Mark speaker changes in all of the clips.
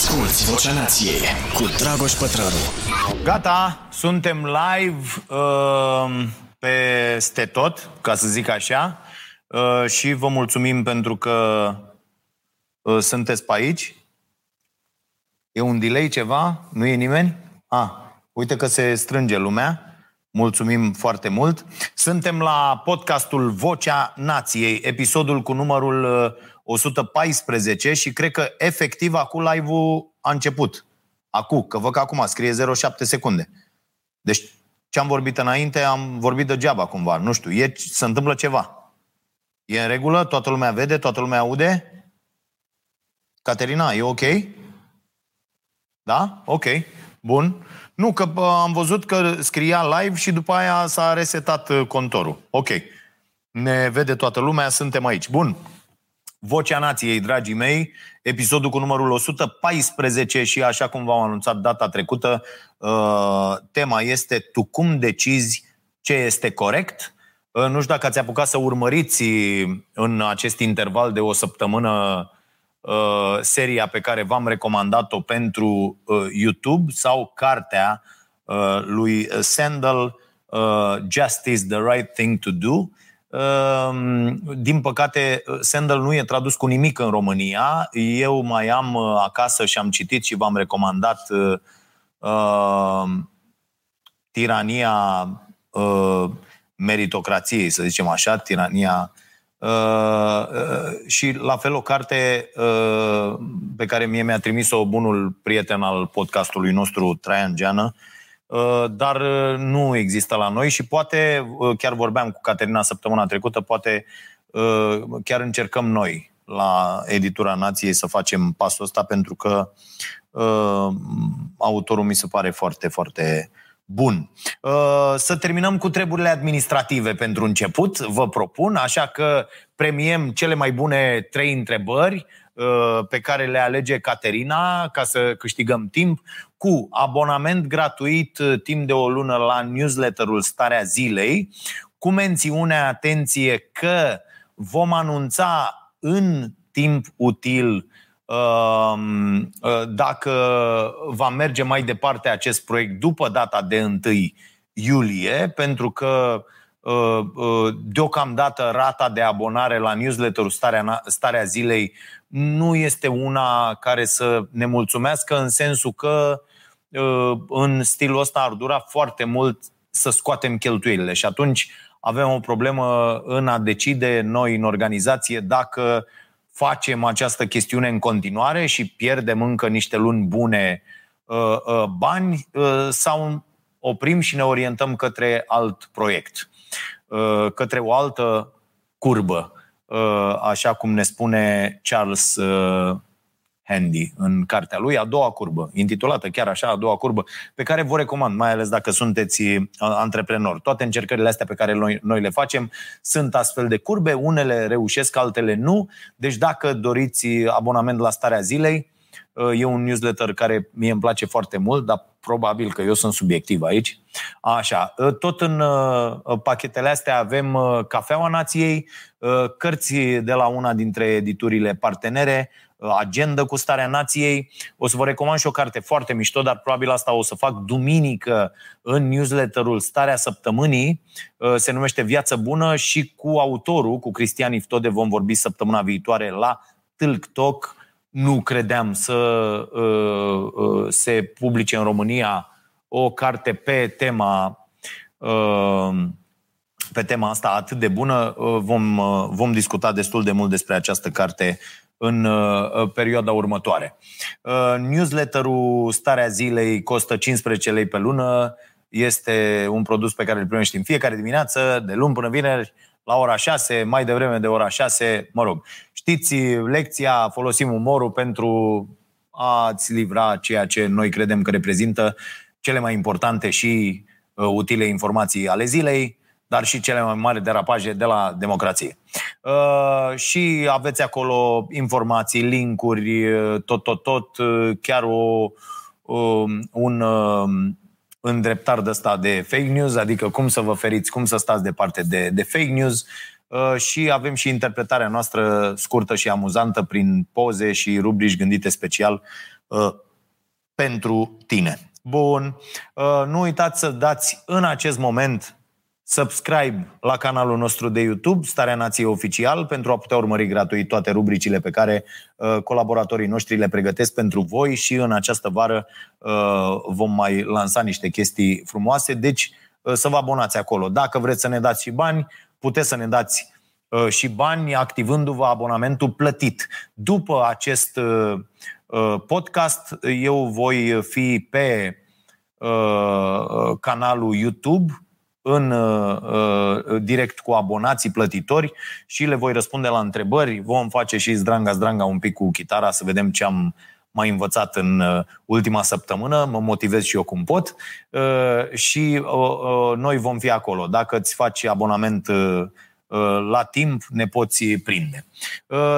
Speaker 1: Asculți Vocea Nației cu Dragoș Pătrălu.
Speaker 2: Gata, suntem live uh, peste tot, ca să zic așa, uh, și vă mulțumim pentru că uh, sunteți pe aici. E un delay ceva? Nu e nimeni? Ah, uite că se strânge lumea. Mulțumim foarte mult. Suntem la podcastul Vocea Nației, episodul cu numărul uh, 114 și cred că efectiv acum live-ul a început. Acum, că văd că acum scrie 0,7 secunde. Deci ce am vorbit înainte, am vorbit degeaba cumva. Nu știu, e, se întâmplă ceva. E în regulă? Toată lumea vede? Toată lumea aude? Caterina, e ok? Da? Ok. Bun. Nu, că am văzut că scria live și după aia s-a resetat uh, contorul. Ok. Ne vede toată lumea, suntem aici. Bun. Vocea Nației, dragii mei, episodul cu numărul 114 și așa cum v-am anunțat data trecută, uh, tema este Tu cum decizi ce este corect? Uh, nu știu dacă ați apucat să urmăriți în acest interval de o săptămână uh, seria pe care v-am recomandat-o pentru YouTube sau cartea lui Sandel, Justice, the Right Thing to Do, Ehm, din păcate, Sandal nu e tradus cu nimic în România. Eu mai am uh, acasă și am citit și v-am recomandat uh, tirania uh, meritocrației, să zicem așa, tirania Uh, uh, și la fel o carte uh, pe care mie mi-a trimis-o bunul prieten al podcastului nostru, Traian Geană, uh, Uh, dar uh, nu există la noi și poate, uh, chiar vorbeam cu Caterina săptămâna trecută, poate chiar încercăm noi la Editura Nației să facem pasul ăsta pentru că autorul mi se pare foarte, foarte bun. Să terminăm cu treburile administrative pentru început, vă propun, așa că premiem cele mai bune trei întrebări pe care le alege Caterina ca să câștigăm timp cu abonament gratuit uh, timp de o lună la newsletterul Starea Zilei, cu mențiunea, atenție, că vom anunța în timp util um, uh, dacă va merge mai departe acest proiect după data de 1 iulie, pentru că uh, deocamdată rata de abonare la newsletterul Starea, Starea Zilei nu este una care să ne mulțumească în sensul că Uh, în stilul ăsta ar dura foarte mult să scoatem cheltuielile și atunci avem o problemă în a decide noi în organizație dacă facem această chestiune în continuare și pierdem încă niște luni bune uh, uh, bani sau oprim și ne orientăm către alt proiect, către o altă curbă, așa cum ne spune Charles Handy în cartea lui, a doua curbă, intitulată chiar așa, a doua curbă, pe care vă recomand, mai ales dacă sunteți uh, antreprenori. Toate încercările astea pe care noi, noi le facem sunt astfel de curbe, unele reușesc, altele nu. Deci dacă doriți abonament la Starea Zilei, uh, e un newsletter care mie îmi place foarte mult, dar probabil că eu sunt subiectiv aici. Așa, uh, tot în pachetele astea avem Cafeaua Nației, cărți de la una dintre editurile partenere, agenda cu starea nației. O să vă recomand și o carte foarte mișto, dar probabil asta o să fac duminică în newsletterul Starea Săptămânii. Uh, se numește Viață Bună și cu autorul, cu Cristian Iftode, vom vorbi săptămâna viitoare la Tilk Talk. Nu credeam să uh, uh, se publice în România o carte pe tema pe tema asta atât de bună. Vom, vom discuta destul de mult despre această carte în uh, perioada următoare. Uh, newsletterul Starea Zilei costă 15 lei pe lună, este un produs pe care îl primești în fiecare dimineață, de luni până vineri, la ora 6, mai devreme de ora 6, mă rog. Știți lecția, folosim umorul pentru a-ți livra ceea ce noi credem că reprezintă cele mai importante și uh, utile informații ale zilei dar și cele mai mari derapaje de la democrație. Uh, și aveți acolo informații, linkuri, uh, tot, tot, tot, uh, chiar o, uh, un uh, îndreptar de ăsta de fake news, adică cum să vă feriți, cum să stați departe de, de fake news uh, și avem și interpretarea noastră scurtă și amuzantă prin poze și rubrici gândite special uh, pentru tine. Bun. Uh, nu uitați să dați în acest moment subscribe la canalul nostru de YouTube, Starea Nației Oficial, pentru a putea urmări gratuit toate rubricile pe care uh, colaboratorii noștri le pregătesc pentru voi și în această vară uh, vom mai lansa niște chestii frumoase. Deci uh, să vă abonați acolo. Dacă vreți să ne dați și bani, puteți să ne dați uh, și bani activându-vă abonamentul plătit. După acest uh, uh podcast, eu voi fi pe uh, canalul YouTube în uh, uh, direct cu abonații plătitori și le voi răspunde la întrebări. Vom face și zdranga zdranga un pic cu chitara să vedem ce am mai învățat în uh, ultima săptămână, mă motivez și eu cum pot uh, și uh, noi vom fi acolo. Dacă îți faci abonament la timp, ne poți prinde.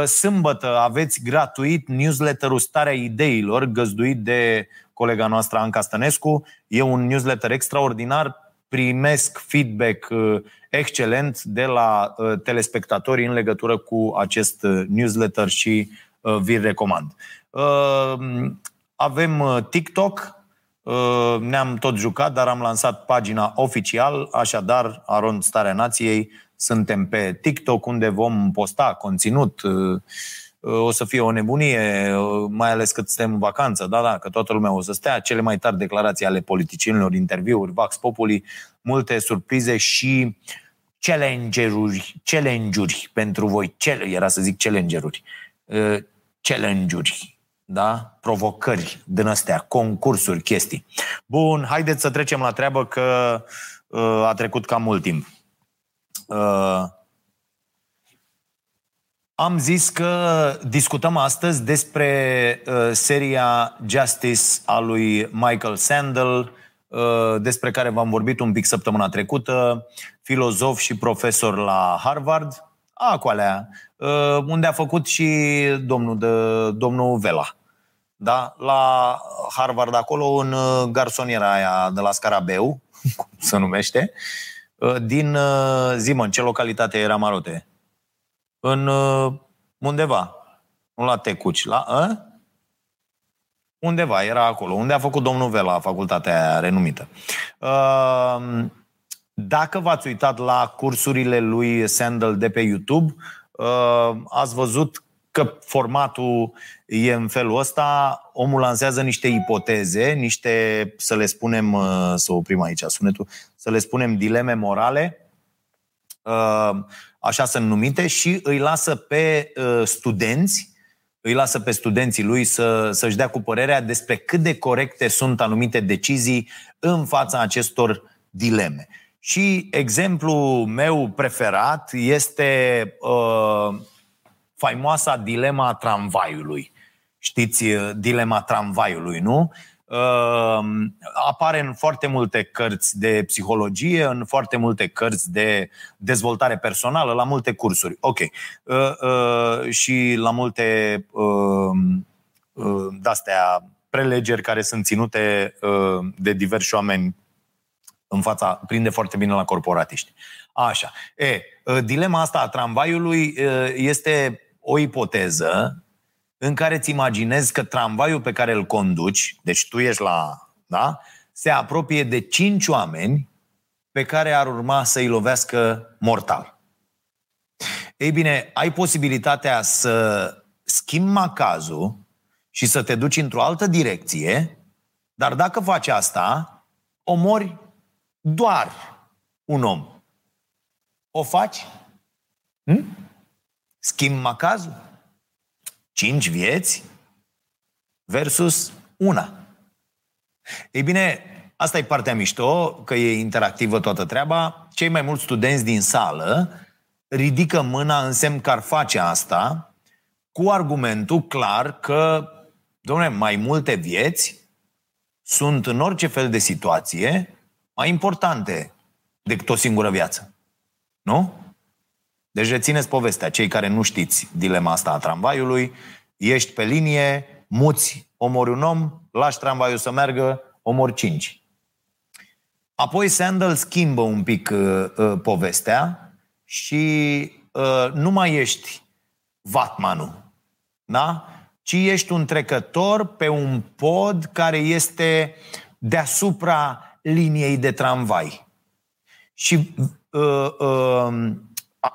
Speaker 2: Sâmbătă aveți gratuit newsletterul Starea Ideilor, găzduit de colega noastră Anca Stănescu. E un newsletter extraordinar primesc feedback uh, excelent de la uh, telespectatorii în legătură cu acest uh, newsletter și vi recomand. Avem TikTok, ne-am tot jucat, dar am lansat pagina oficial, așadar, Aron Starea Nației, suntem pe TikTok, unde vom posta conținut. O să fie o nebunie, mai ales că suntem în vacanță, da, da, că toată lumea o să stea, cele mai tari declarații ale politicienilor, interviuri, Vax Populi, multe surprize și challenge-uri, challenge-uri pentru voi, Cele, era să zic challenge-uri, uh, challenge-uri, da? provocări din astea, concursuri, chestii. Bun, haideți să trecem la treabă că uh, a trecut cam mult timp. Uh, am zis că discutăm astăzi despre uh, seria Justice a lui Michael Sandel, uh, despre care v-am vorbit un pic săptămâna trecută, filozof și profesor la Harvard, acolea, uh, unde a făcut și domnul, de, domnul Vela. Da? La Harvard, acolo, în uh, garsoniera aia de la Scarabeu, cum se numește, uh, din, uh, zi în ce localitate era Marote? în uh, undeva, nu la Tecuci, la a? undeva, era acolo, unde a făcut domnul Vela facultatea aia renumită. Uh, dacă v-ați uitat la cursurile lui Sandel de pe YouTube, uh, ați văzut că formatul e în felul ăsta, omul lansează niște ipoteze, niște, să le spunem, să oprim aici sunetul, să le spunem dileme morale, așa sunt numite, și îi lasă pe uh, studenți, îi lasă pe studenții lui să, să-și dea cu părerea despre cât de corecte sunt anumite decizii în fața acestor dileme. Și exemplul meu preferat este uh, faimoasa dilema tramvaiului. Știți, uh, dilema tramvaiului, nu? Ehm, apare în foarte multe cărți de psihologie, în foarte multe cărți de dezvoltare personală, la multe cursuri. Ok. Și la multe ehm, de-astea prelegeri care sunt ținute de diversi oameni în fața, prinde foarte bine la corporatiști. Așa. E, dilema asta a tramvaiului este o ipoteză în care îți imaginezi că tramvaiul pe care îl conduci, deci tu ești la, da, se apropie de cinci oameni pe care ar urma să-i lovească mortal. Ei bine, ai posibilitatea să schimbi macazul și să te duci într-o altă direcție, dar dacă faci asta, omori doar un om. O faci? Hm? Schimbi macazul? Cinci vieți versus una. Ei bine, asta e partea mișto, că e interactivă toată treaba. Cei mai mulți studenți din sală ridică mâna în semn că ar face asta cu argumentul clar că, domnule, mai multe vieți sunt în orice fel de situație mai importante decât o singură viață. Nu? Deci rețineți povestea, cei care nu știți dilema asta a tramvaiului, ești pe linie, muți, omori un om, lași tramvaiul să meargă, omori cinci. Apoi Sandel schimbă un pic uh, uh, povestea și uh, nu mai ești Vatmanul. Da? ci ești un trecător pe un pod care este deasupra liniei de tramvai. Și uh, uh,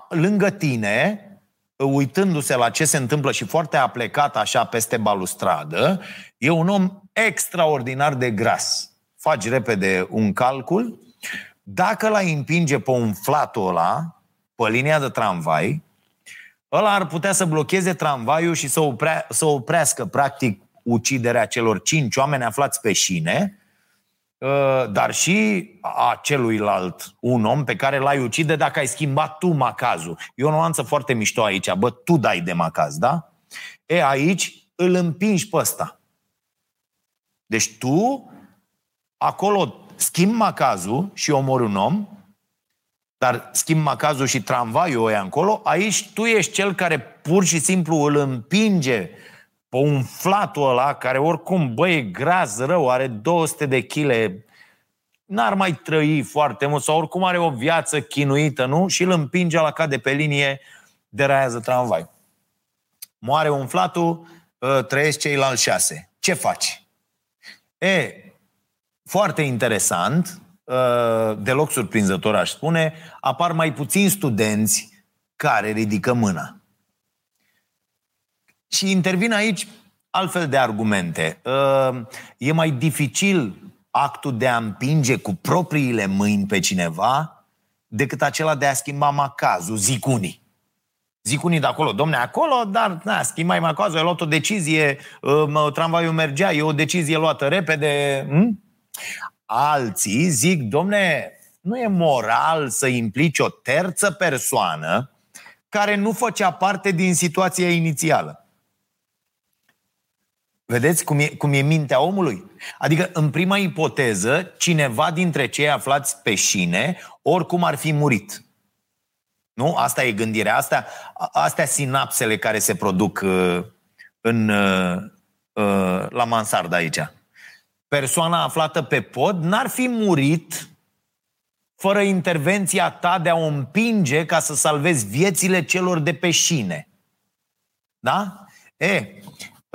Speaker 2: lângă tine, uitându-se la ce se întâmplă și foarte aplecat așa peste balustradă, e un om extraordinar de gras. Faci repede un calcul. Dacă l-ai împinge pe un flatul ăla, pe linia de tramvai, ăla ar putea să blocheze tramvaiul și să, oprea, să oprească, practic, uciderea celor cinci oameni aflați pe șine, ă, dar și a celuilalt un om pe care l-ai ucide dacă ai schimbat tu macazul. E o nuanță foarte mișto aici. Bă, tu dai de macaz, da? E, aici îl împingi pe ăsta. Deci tu acolo schimbi macazul și omori un om, dar schimb macazul și tramvaiul ăia încolo, aici tu ești cel care pur și simplu îl împinge pe un flatul ăla, care oricum, băi, e gras rău, are 200 de chile, n-ar mai trăi foarte mult, sau oricum are o viață chinuită, nu? Și îl împinge la cade pe linie, deraiază tramvai. Moare umflatul, ă, trăiesc ceilalți șase. Ce faci? E, foarte interesant, Uh, deloc surprinzător aș spune, apar mai puțini studenți care ridică mâna. Și intervin aici altfel de argumente. Uh, e mai dificil actul de a împinge cu propriile mâini pe cineva decât acela de a schimba macazul, zic unii. Zic unii de acolo, domne, acolo, dar na, schimbai macazul, ai luat o decizie, uh, tramvaiul mergea, e o decizie luată repede. Hm? Alții zic, domne, nu e moral să implici o terță persoană care nu făcea parte din situația inițială. Vedeți cum e, cum e mintea omului? Adică, în prima ipoteză, cineva dintre cei aflați pe șine, oricum ar fi murit. Nu? Asta e gândirea. Asta, astea sinapsele care se produc uh, în, uh, uh, la mansard aici persoana aflată pe pod n-ar fi murit fără intervenția ta de a o împinge ca să salvezi viețile celor de pe șine. Da? E,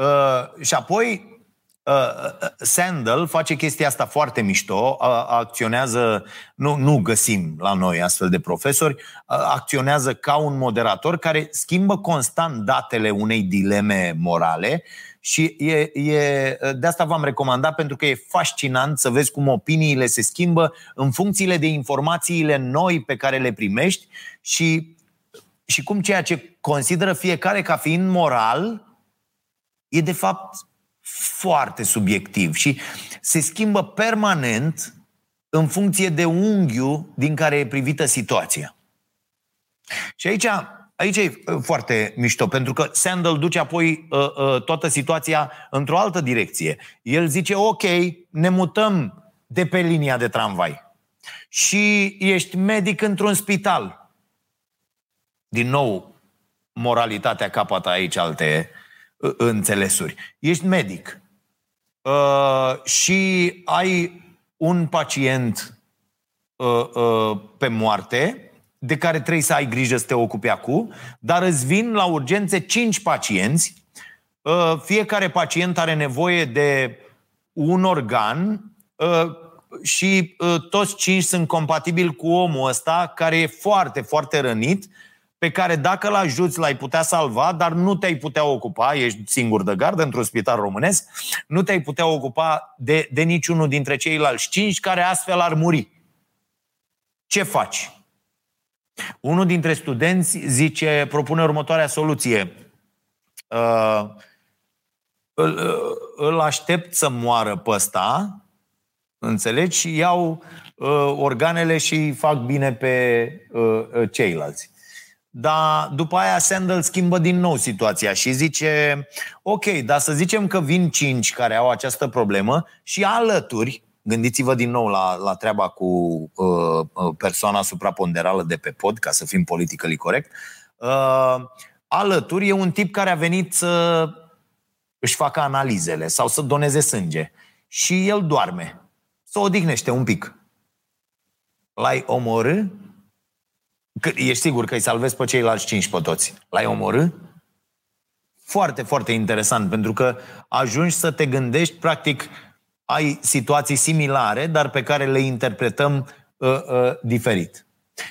Speaker 2: uh, și apoi uh, Sandel face chestia asta foarte mișto, uh, acționează, nu, nu găsim la noi astfel de profesori, uh, acționează ca un moderator care schimbă constant datele unei dileme morale și e, e, de asta v-am recomandat pentru că e fascinant să vezi cum opiniile se schimbă în funcțiile de informațiile noi pe care le primești și, și cum ceea ce consideră fiecare ca fiind moral e de fapt foarte subiectiv și se schimbă permanent în funcție de unghiul din care e privită situația. Și aici Aici e uh, foarte mișto, pentru că Sandel duce apoi uh, uh, toată situația într-o altă direcție. El zice, ok, ne mutăm de pe linia de tramvai și ești medic într-un spital. Din nou, moralitatea capătă aici alte uh, înțelesuri. Ești medic uh, și ai un pacient uh, uh, pe moarte de care trebuie să ai grijă să te ocupi acum, dar îți vin la urgențe 5 pacienți. Uh, fiecare pacient are nevoie de un organ uh, și uh, toți cinci sunt compatibili cu omul ăsta care e foarte, foarte rănit, pe care dacă l ajuți l-ai putea salva, dar nu te-ai putea ocupa, ești singur de gardă într-un spital românesc, nu te-ai putea ocupa de, de niciunul dintre ceilalți cinci care astfel ar muri. Ce faci? Unul dintre studenți zice, propune următoarea soluție. Uh, îl, uh, îl aștept să moară pe ăsta, înțelegi, și iau uh, organele și fac bine pe uh, uh, ceilalți. Dar după aia Sandel schimbă din nou situația și zice ok, dar să zicem că vin cinci care au această problemă și alături Gândiți-vă din nou la, la treaba cu uh, uh, persoana supraponderală de pe pod, ca să fim politically corect. Uh, alături e un tip care a venit să își facă analizele sau să doneze sânge. Și el doarme. Să odihnește un pic. L-ai omorâ? Că, ești sigur că îi salvezi pe ceilalți cinci pe toți. L-ai omorâ? foarte, foarte interesant, pentru că ajungi să te gândești, practic, ai situații similare, dar pe care le interpretăm uh, uh, diferit.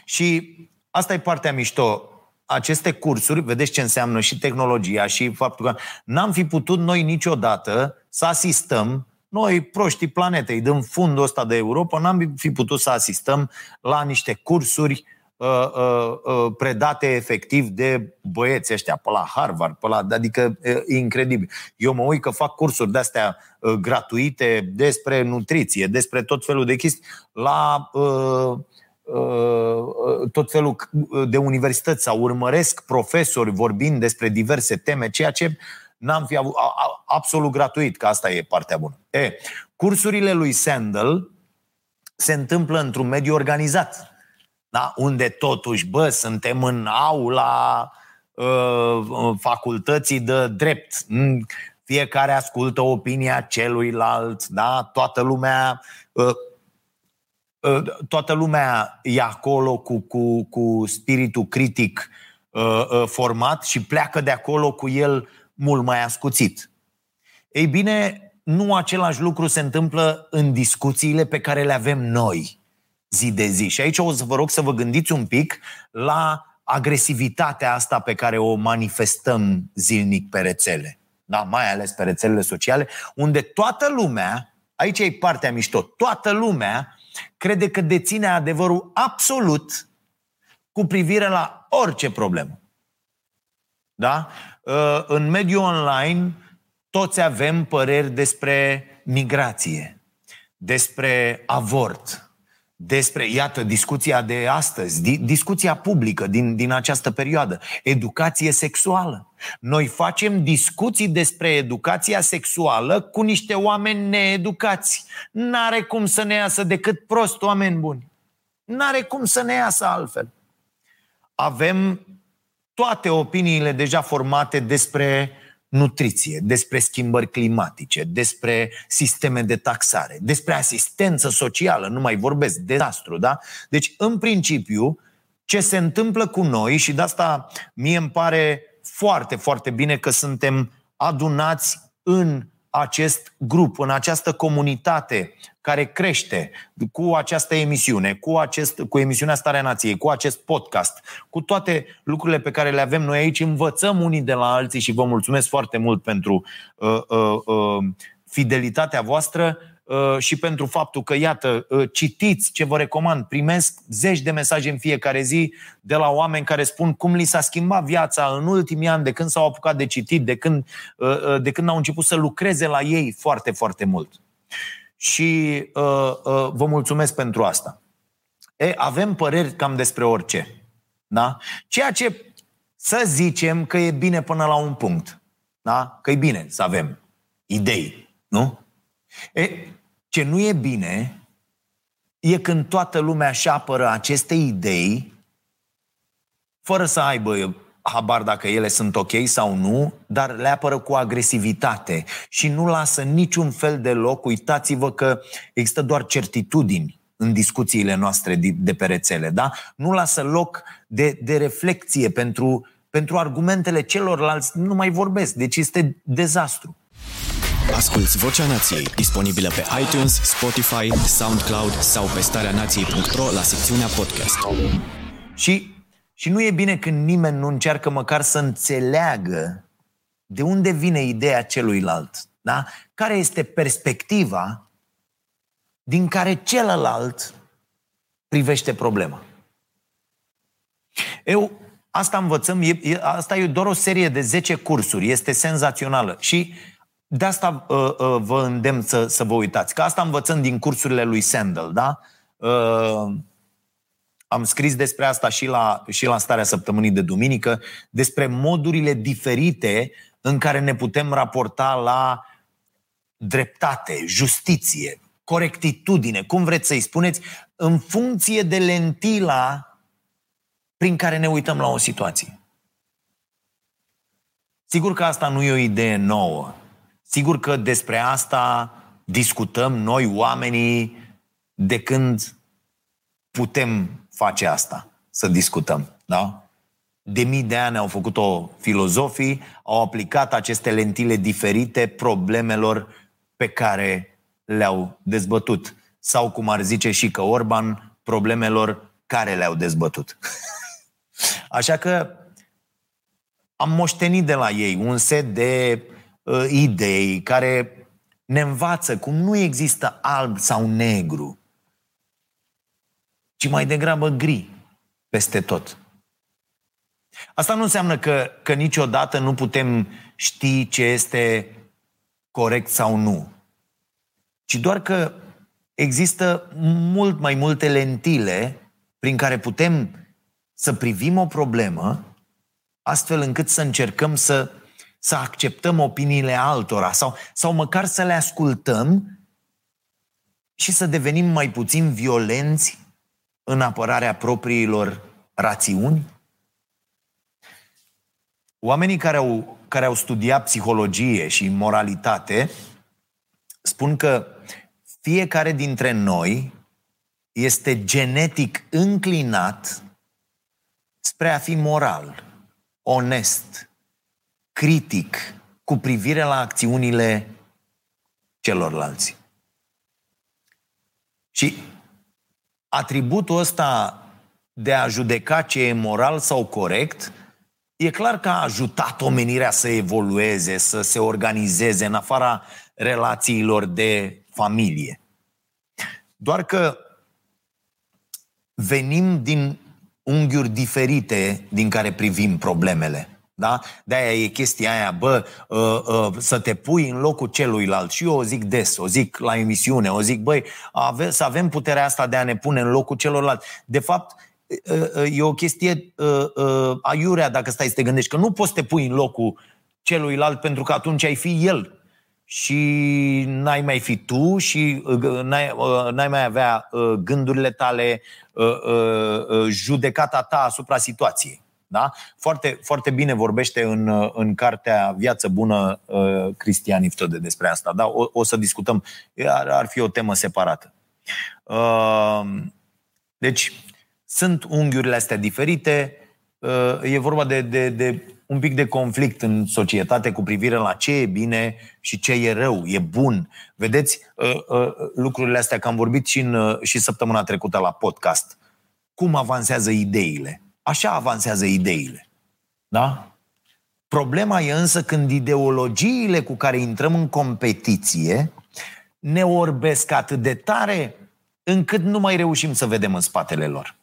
Speaker 2: Și asta e partea mișto. Aceste cursuri, vedeți ce înseamnă și tehnologia și faptul că n-am fi putut noi niciodată să asistăm noi, proștii planetei, din fundul ăsta de Europa, n-am fi putut să asistăm la niște cursuri uh, uh, uh, predate efectiv de băieți ăștia pe la Harvard, pe la, adică e incredibil. Eu mă uit că fac cursuri de-astea uh, gratuite despre nutriție, despre tot felul de chestii la uh, uh, tot felul de universități sau urmăresc profesori vorbind despre diverse teme, ceea ce n-am fi avut absolut gratuit, că asta e partea bună. E, cursurile lui Sandel se întâmplă într-un mediu organizat, da? unde totuși, bă, suntem în aula uh, facultății de drept. Fiecare ascultă opinia celuilalt, da? toată lumea uh, toată lumea e acolo cu, cu, cu spiritul critic uh, uh, format și pleacă de acolo cu el mult mai ascuțit. Ei bine, nu același lucru se întâmplă în discuțiile pe care le avem noi zi de zi. Și aici o să vă rog să vă gândiți un pic la agresivitatea asta pe care o manifestăm zilnic pe rețele. Da, mai ales pe rețelele sociale, unde toată lumea, aici e partea mișto, toată lumea crede că deține adevărul absolut cu privire la orice problemă. Da? Uh, în mediul online toți avem păreri despre migrație, despre avort, despre, iată, discuția de astăzi, discuția publică din, din această perioadă, educație sexuală. Noi facem discuții despre educația sexuală cu niște oameni needucați. N-are cum să ne iasă decât prost oameni buni. N-are cum să ne iasă altfel. Avem toate opiniile deja formate despre nutriție, despre schimbări climatice, despre sisteme de taxare, despre asistență socială, nu mai vorbesc, dezastru, da? Deci, în principiu, ce se întâmplă cu noi și de asta mie îmi pare foarte, foarte bine că suntem adunați în acest grup, în această comunitate care crește cu această emisiune, cu, acest, cu emisiunea Starea Nației, cu acest podcast, cu toate lucrurile pe care le avem noi aici, învățăm unii de la alții și vă mulțumesc foarte mult pentru uh, uh, uh, fidelitatea voastră uh, și pentru faptul că, iată, uh, citiți ce vă recomand, primesc zeci de mesaje în fiecare zi de la oameni care spun cum li s-a schimbat viața în ultimii ani, de când s-au apucat de citit, de când, uh, de când au început să lucreze la ei foarte, foarte mult și uh, uh, vă mulțumesc pentru asta. E, avem păreri cam despre orice. Da? Ceea ce să zicem că e bine până la un punct. Da? Că e bine să avem idei. Nu? E, ce nu e bine e când toată lumea își apără aceste idei fără să aibă habar dacă ele sunt ok sau nu, dar le apără cu agresivitate și nu lasă niciun fel de loc. Uitați-vă că există doar certitudini în discuțiile noastre de pe rețele, da? Nu lasă loc de, de reflexie pentru, pentru argumentele celorlalți, nu mai vorbesc, deci este dezastru.
Speaker 1: Asculți Vocea Nației, disponibilă pe iTunes, Spotify, SoundCloud sau pe starea nației.ro la secțiunea podcast.
Speaker 2: Și și nu e bine când nimeni nu încearcă măcar să înțeleagă de unde vine ideea celuilalt. Da? Care este perspectiva din care celălalt privește problema. Eu, asta învățăm, e, e, asta e doar o serie de 10 cursuri, este senzațională și de asta uh, uh, vă îndemn să, să vă uitați, că asta învățăm din cursurile lui Sandel, da? Uh, am scris despre asta și la, și la starea săptămânii de duminică, despre modurile diferite în care ne putem raporta la dreptate, justiție, corectitudine, cum vreți să-i spuneți, în funcție de lentila prin care ne uităm la o situație. Sigur că asta nu e o idee nouă. Sigur că despre asta discutăm noi, oamenii, de când putem face asta, să discutăm. Da? de mii de ani au făcut-o filozofii, au aplicat aceste lentile diferite problemelor pe care le-au dezbătut. Sau, cum ar zice și că Orban, problemelor care le-au dezbătut. Așa că am moștenit de la ei un set de uh, idei care ne învață cum nu există alb sau negru, ci mai degrabă gri peste tot. Asta nu înseamnă că, că niciodată nu putem ști ce este corect sau nu, ci doar că există mult mai multe lentile prin care putem să privim o problemă astfel încât să încercăm să, să acceptăm opiniile altora sau, sau măcar să le ascultăm și să devenim mai puțin violenți în apărarea propriilor rațiuni? Oamenii care au, care au studiat psihologie și moralitate spun că fiecare dintre noi este genetic înclinat spre a fi moral, onest, critic cu privire la acțiunile celorlalți. Și atributul ăsta de a judeca ce e moral sau corect, e clar că a ajutat omenirea să evolueze, să se organizeze în afara relațiilor de familie. Doar că venim din unghiuri diferite din care privim problemele. Da? De-aia e chestia aia, bă, uh, uh, să te pui în locul celuilalt. Și eu o zic des, o zic la emisiune, o zic, băi, ave, să avem puterea asta de a ne pune în locul celorlalți. De fapt, uh, uh, e o chestie uh, uh, aiurea dacă stai să te gândești, că nu poți să te pui în locul celuilalt pentru că atunci ai fi el și n-ai mai fi tu și uh, n-ai, uh, n-ai mai avea uh, gândurile tale, judecata ta asupra situației. Da? Foarte, foarte bine vorbește în, în cartea Viață Bună Cristian Iftode despre asta. Da? O, o să discutăm. Ar, ar fi o temă separată. Deci, sunt unghiurile astea diferite. E vorba de, de, de un pic de conflict în societate cu privire la ce e bine și ce e rău, e bun. Vedeți uh, uh, lucrurile astea, că am vorbit și, în, uh, și săptămâna trecută la podcast. Cum avansează ideile? Așa avansează ideile. Da? Problema e însă când ideologiile cu care intrăm în competiție ne orbesc atât de tare încât nu mai reușim să vedem în spatele lor.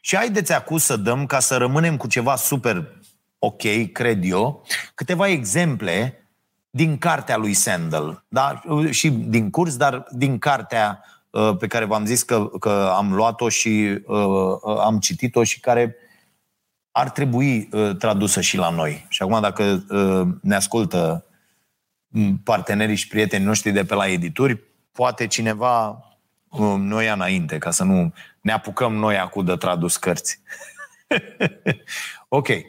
Speaker 2: Și haideți acum să dăm, ca să rămânem cu ceva super ok, cred eu, câteva exemple din cartea lui Sandel, da? și din curs, dar din cartea uh, pe care v-am zis că, că am luat-o și uh, uh, am citit-o și care ar trebui uh, tradusă și la noi. Și acum dacă uh, ne ascultă partenerii și prietenii noștri de pe la edituri, poate cineva uh, noi înainte, ca să nu ne apucăm noi acum de tradus cărți. ok. Uh,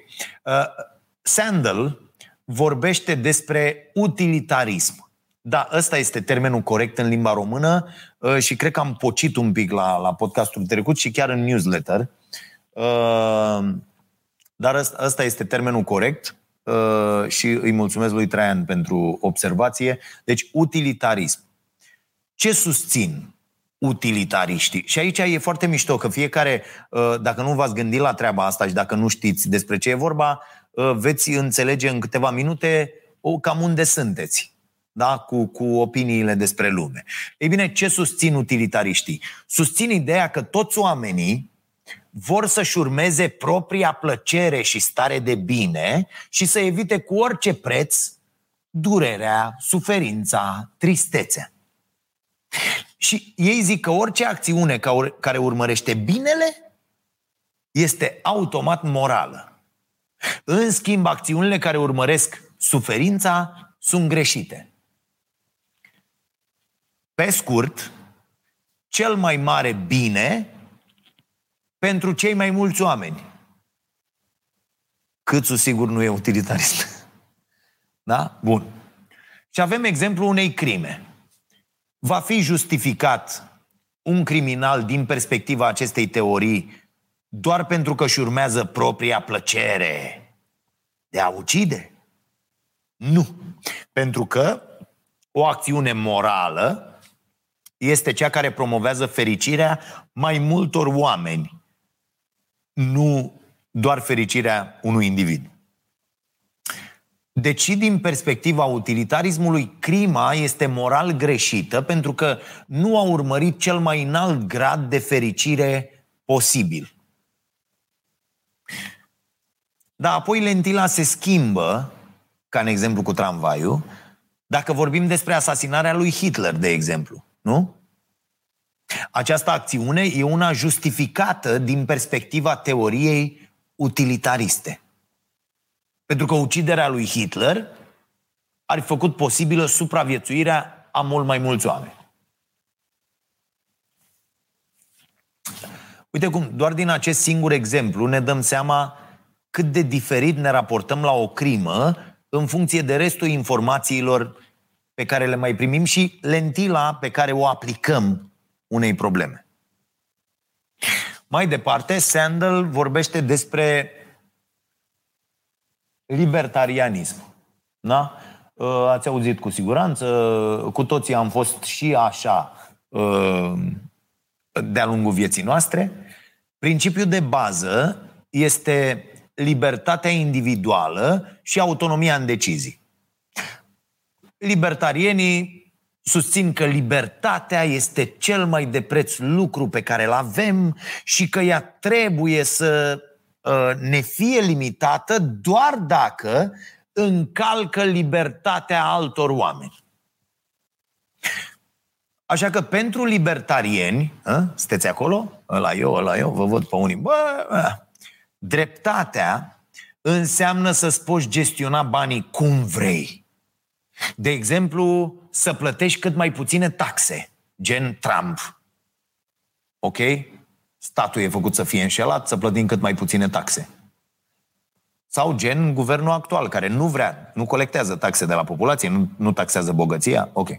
Speaker 2: Sandel vorbește despre utilitarism. Da, ăsta este termenul corect în limba română uh, și cred că am pocit un pic la, la podcastul trecut și chiar în newsletter. Uh, dar ăsta, ăsta este termenul corect uh, și îi mulțumesc lui Traian pentru observație. Deci, utilitarism. Ce susțin? utilitariștii. Și aici e foarte mișto că fiecare, uh, dacă nu v-ați gândit la treaba asta și dacă nu știți despre ce e vorba, uh, veți înțelege în câteva minute cam unde sunteți. Da? Cu, cu opiniile despre lume. Ei bine, ce susțin utilitariștii? Susțin ideea că toți oamenii vor să-și urmeze propria plăcere și stare de bine și să evite cu orice preț durerea, suferința, tristețea. Și ei zic că orice acțiune care urmărește binele este automat morală. În schimb, acțiunile care urmăresc suferința sunt greșite. Pe scurt, cel mai mare bine pentru cei mai mulți oameni. Câțu sigur nu e utilitarist. Da? Bun. Și avem exemplu unei crime va fi justificat un criminal din perspectiva acestei teorii doar pentru că își urmează propria plăcere de a ucide? Nu. Pentru că o acțiune morală este cea care promovează fericirea mai multor oameni, nu doar fericirea unui individ. Deci, din perspectiva utilitarismului, crima este moral greșită pentru că nu a urmărit cel mai înalt grad de fericire posibil. Dar apoi lentila se schimbă, ca în exemplu cu tramvaiul, dacă vorbim despre asasinarea lui Hitler, de exemplu, nu? Această acțiune e una justificată din perspectiva teoriei utilitariste. Pentru că uciderea lui Hitler ar fi făcut posibilă supraviețuirea a mult mai mulți oameni. Uite cum, doar din acest singur exemplu ne dăm seama cât de diferit ne raportăm la o crimă în funcție de restul informațiilor pe care le mai primim și lentila pe care o aplicăm unei probleme. Mai departe, Sandel vorbește despre libertarianism. Da? Uh, ați auzit cu siguranță, cu toții am fost și așa uh, de-a lungul vieții noastre. Principiul de bază este libertatea individuală și autonomia în decizii. Libertarienii susțin că libertatea este cel mai de preț lucru pe care îl avem și că ea trebuie să uh, ne fie limitată doar dacă încalcă libertatea altor oameni. Așa că pentru libertarieni, a, sunteți acolo? Ăla eu, ăla eu, vă văd pe unii. Bă, a, dreptatea înseamnă să-ți poți gestiona banii cum vrei. De exemplu, să plătești cât mai puține taxe, gen Trump. Ok? Statul e făcut să fie înșelat, să plătim cât mai puține taxe. Sau gen guvernul actual, care nu vrea, nu colectează taxe de la populație, nu, nu taxează bogăția. Ok.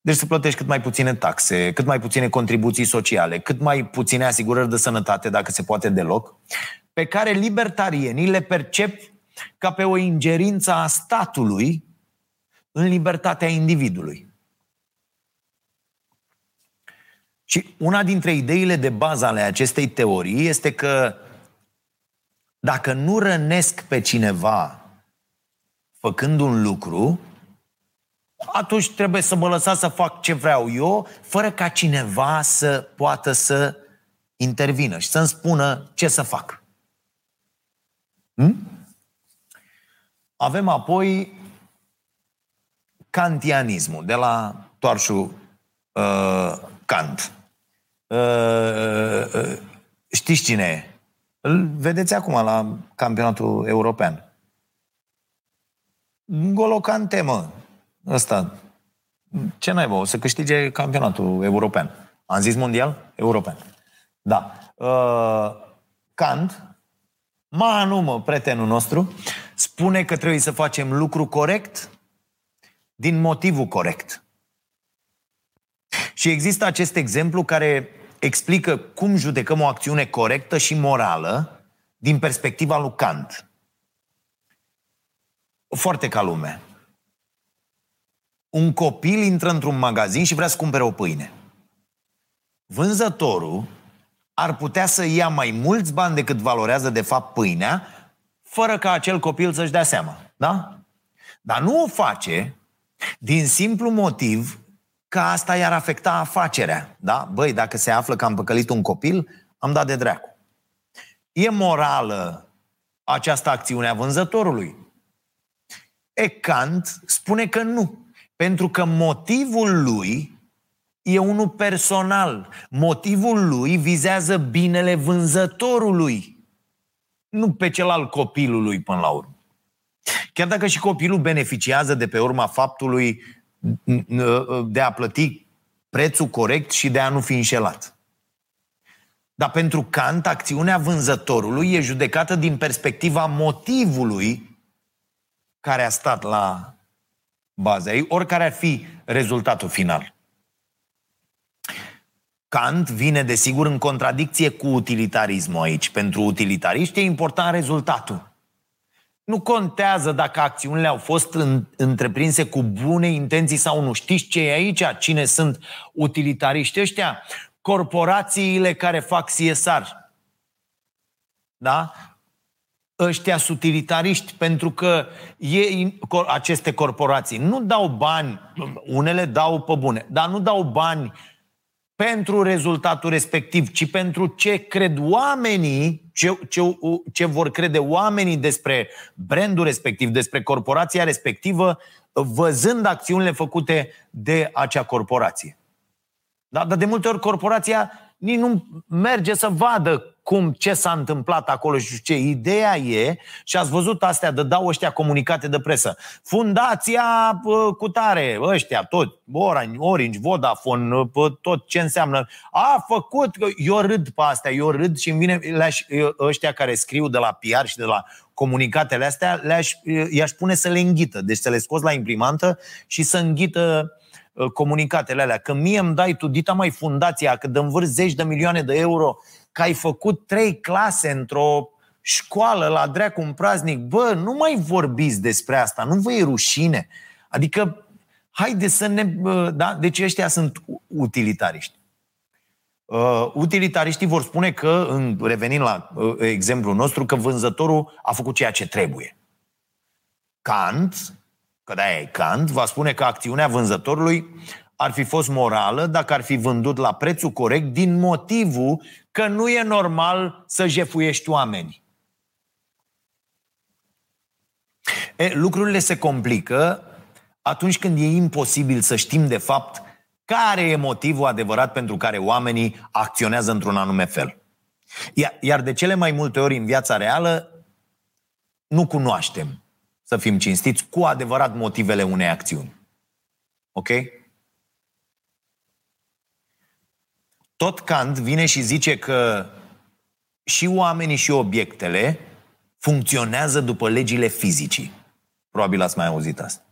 Speaker 2: Deci să plătești cât mai puține taxe, cât mai puține contribuții sociale, cât mai puține asigurări de sănătate, dacă se poate deloc, pe care libertarienii le percep ca pe o ingerință a statului în libertatea individului. Și una dintre ideile de bază ale acestei teorii este că dacă nu rănesc pe cineva făcând un lucru, atunci trebuie să mă lăsați să fac ce vreau eu, fără ca cineva să poată să intervină și să-mi spună ce să fac. Hmm? Avem apoi kantianismul, de la toarșul uh, Kant. Uh, uh, uh, știți cine e? Îl vedeți acum la campionatul european. Golocante, mă. Ăsta. Ce naiba, o să câștige campionatul european. Am zis mondial? European. Da. Uh, Kant, Manu, mă, prietenul nostru, spune că trebuie să facem lucru corect din motivul corect. Și există acest exemplu care explică cum judecăm o acțiune corectă și morală din perspectiva lui Kant. Foarte ca lume. Un copil intră într-un magazin și vrea să cumpere o pâine. Vânzătorul ar putea să ia mai mulți bani decât valorează de fapt pâinea, fără ca acel copil să-și dea seama. Da? Dar nu o face din simplu motiv că asta i-ar afecta afacerea. Da? Băi, dacă se află că am păcălit un copil, am dat de dracu. E morală această acțiune a vânzătorului? E Kant spune că nu. Pentru că motivul lui e unul personal. Motivul lui vizează binele vânzătorului, nu pe cel al copilului până la urmă. Chiar dacă și copilul beneficiază de pe urma faptului de a plăti prețul corect și de a nu fi înșelat. Dar pentru Kant, acțiunea vânzătorului e judecată din perspectiva motivului care a stat la baza ei, oricare ar fi rezultatul final. Kant vine, desigur, în contradicție cu utilitarismul aici. Pentru utilitariști e important rezultatul. Nu contează dacă acțiunile au fost în, întreprinse cu bune intenții sau nu. Știți ce e aici? Cine sunt utilitariști ăștia? Corporațiile care fac CSR. Da? Ăștia sunt utilitariști pentru că ei, aceste corporații nu dau bani, unele dau pe bune, dar nu dau bani pentru rezultatul respectiv, ci pentru ce cred oamenii, ce, ce, ce vor crede oamenii despre brandul respectiv, despre corporația respectivă, văzând acțiunile făcute de acea corporație. Da? Dar de multe ori corporația nici nu merge să vadă cum, ce s-a întâmplat acolo și ce. Ideea e, și ați văzut astea, de dau ăștia comunicate de presă. Fundația cu tare, ăștia, tot, Orange, Orange Vodafone, tot ce înseamnă. A făcut, eu râd pe astea, eu râd și îmi vine ăștia care scriu de la PR și de la comunicatele astea, le-aș, i-aș pune să le înghită. Deci să le scoți la imprimantă și să înghită comunicatele alea. Că mie îmi dai tu, dita mai fundația, că dă învârți zeci de milioane de euro că ai făcut trei clase într-o școală la dreacu un praznic, bă, nu mai vorbiți despre asta, nu vă e rușine. Adică, haide să ne... Da? Deci ăștia sunt utilitariști. Uh, utilitariștii vor spune că, în, revenind la uh, exemplul nostru, că vânzătorul a făcut ceea ce trebuie. Kant, că de e Kant, va spune că acțiunea vânzătorului ar fi fost morală dacă ar fi vândut la prețul corect din motivul că nu e normal să jefuiești oameni. E, lucrurile se complică atunci când e imposibil să știm de fapt care e motivul adevărat pentru care oamenii acționează într-un anume fel. Iar de cele mai multe ori în viața reală nu cunoaștem, să fim cinstiți, cu adevărat motivele unei acțiuni. Ok? Tot Kant vine și zice că și oamenii și obiectele funcționează după legile fizicii. Probabil ați mai auzit asta.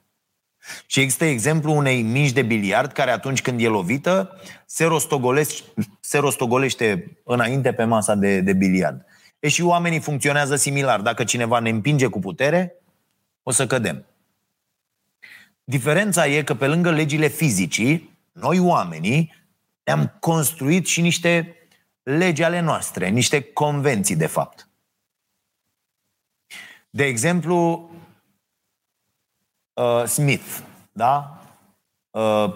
Speaker 2: Și există exemplu unei mici de biliard care atunci când e lovită se rostogolește, se rostogolește înainte pe masa de, de biliard. E și oamenii funcționează similar. Dacă cineva ne împinge cu putere, o să cădem. Diferența e că pe lângă legile fizicii, noi oamenii ne-am construit și niște legi ale noastre, niște convenții, de fapt. De exemplu, uh, Smith, da? Uh,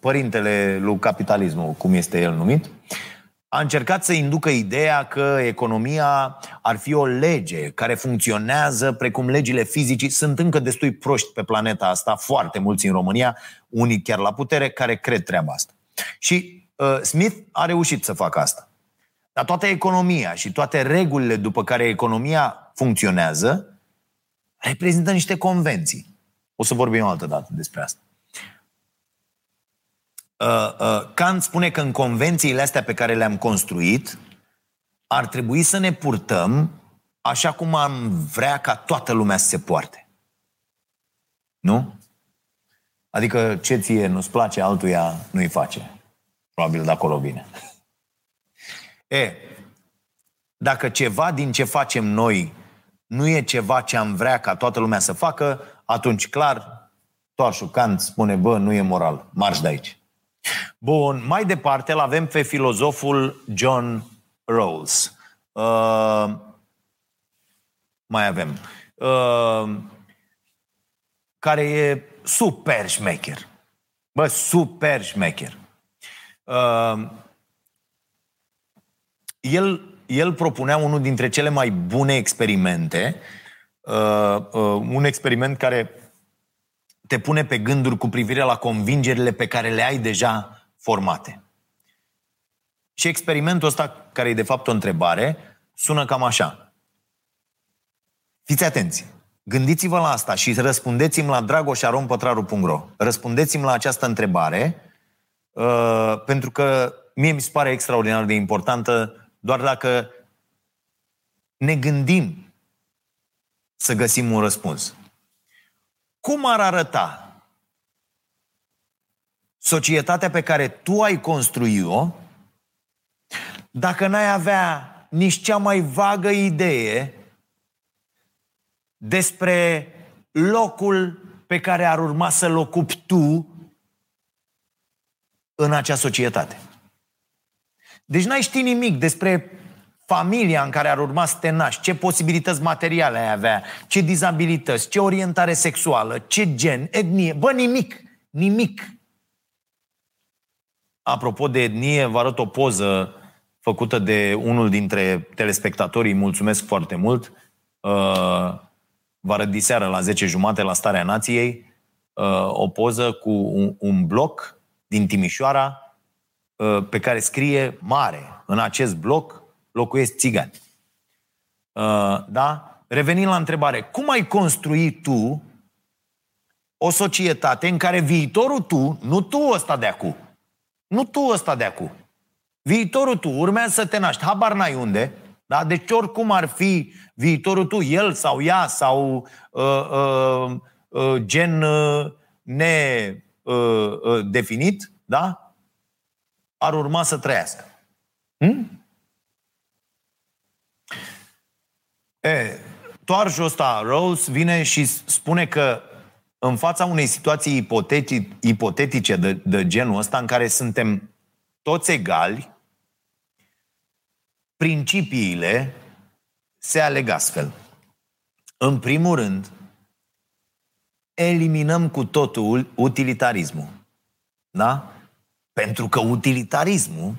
Speaker 2: părintele lui capitalismul, cum este el numit, a încercat să inducă ideea că economia ar fi o lege care funcționează precum legile fizicii. Sunt încă destui proști pe planeta asta, foarte mulți în România, unii chiar la putere, care cred treaba asta. Și Uh, Smith a reușit să facă asta. Dar toată economia și toate regulile după care economia funcționează reprezintă niște convenții. O să vorbim o altă dată despre asta. Uh, uh, Kant spune că în convențiile astea pe care le-am construit ar trebui să ne purtăm așa cum am vrea ca toată lumea să se poarte. Nu? Adică ce ție nu-ți place, altuia nu-i face. Probabil de acolo vine. E, dacă ceva din ce facem noi nu e ceva ce am vrea ca toată lumea să facă, atunci clar, Toașu Kant spune, bă, nu e moral, marș de aici. Bun, mai departe îl avem pe filozoful John Rawls. Uh, mai avem. Uh, care e super șmecher. Bă, super șmecher. Uh, el, el propunea unul dintre cele mai bune experimente, uh, uh, un experiment care te pune pe gânduri cu privire la convingerile pe care le ai deja formate. Și experimentul ăsta, care e de fapt o întrebare, sună cam așa. Fiți atenți! Gândiți-vă la asta și răspundeți-mi la dragoșarompătraru.ro Răspundeți-mi la această întrebare Uh, pentru că mie mi se pare extraordinar de importantă doar dacă ne gândim să găsim un răspuns. Cum ar arăta societatea pe care tu ai construit-o dacă n-ai avea nici cea mai vagă idee despre locul pe care ar urma să-l ocupi tu în acea societate. Deci n-ai ști nimic despre familia în care ar urma să te naști, ce posibilități materiale ai avea, ce dizabilități, ce orientare sexuală, ce gen, etnie, bă, nimic, nimic. Apropo de etnie, vă arăt o poză făcută de unul dintre telespectatorii, mulțumesc foarte mult, uh, vă arăt diseară la 10 jumate la Starea Nației, uh, o poză cu un, un bloc din Timișoara uh, pe care scrie mare, în acest bloc locuiesc țigani. Uh, da? Revenind la întrebare, cum ai construit tu o societate în care viitorul tu, nu tu ăsta de acum, nu tu ăsta de acum, viitorul tu urmează să te naști, habar n-ai unde, da? Deci oricum ar fi viitorul tu, el sau ea sau uh, uh, uh, gen uh, nedefinit, uh, uh, da? Ar urma să trăiască. Hmm? E, toarjul ăsta, Rose, vine și spune că în fața unei situații ipotetice, ipotetice de, de genul ăsta, în care suntem toți egali, principiile se aleg astfel. În primul rând, eliminăm cu totul utilitarismul. Da? Pentru că utilitarismul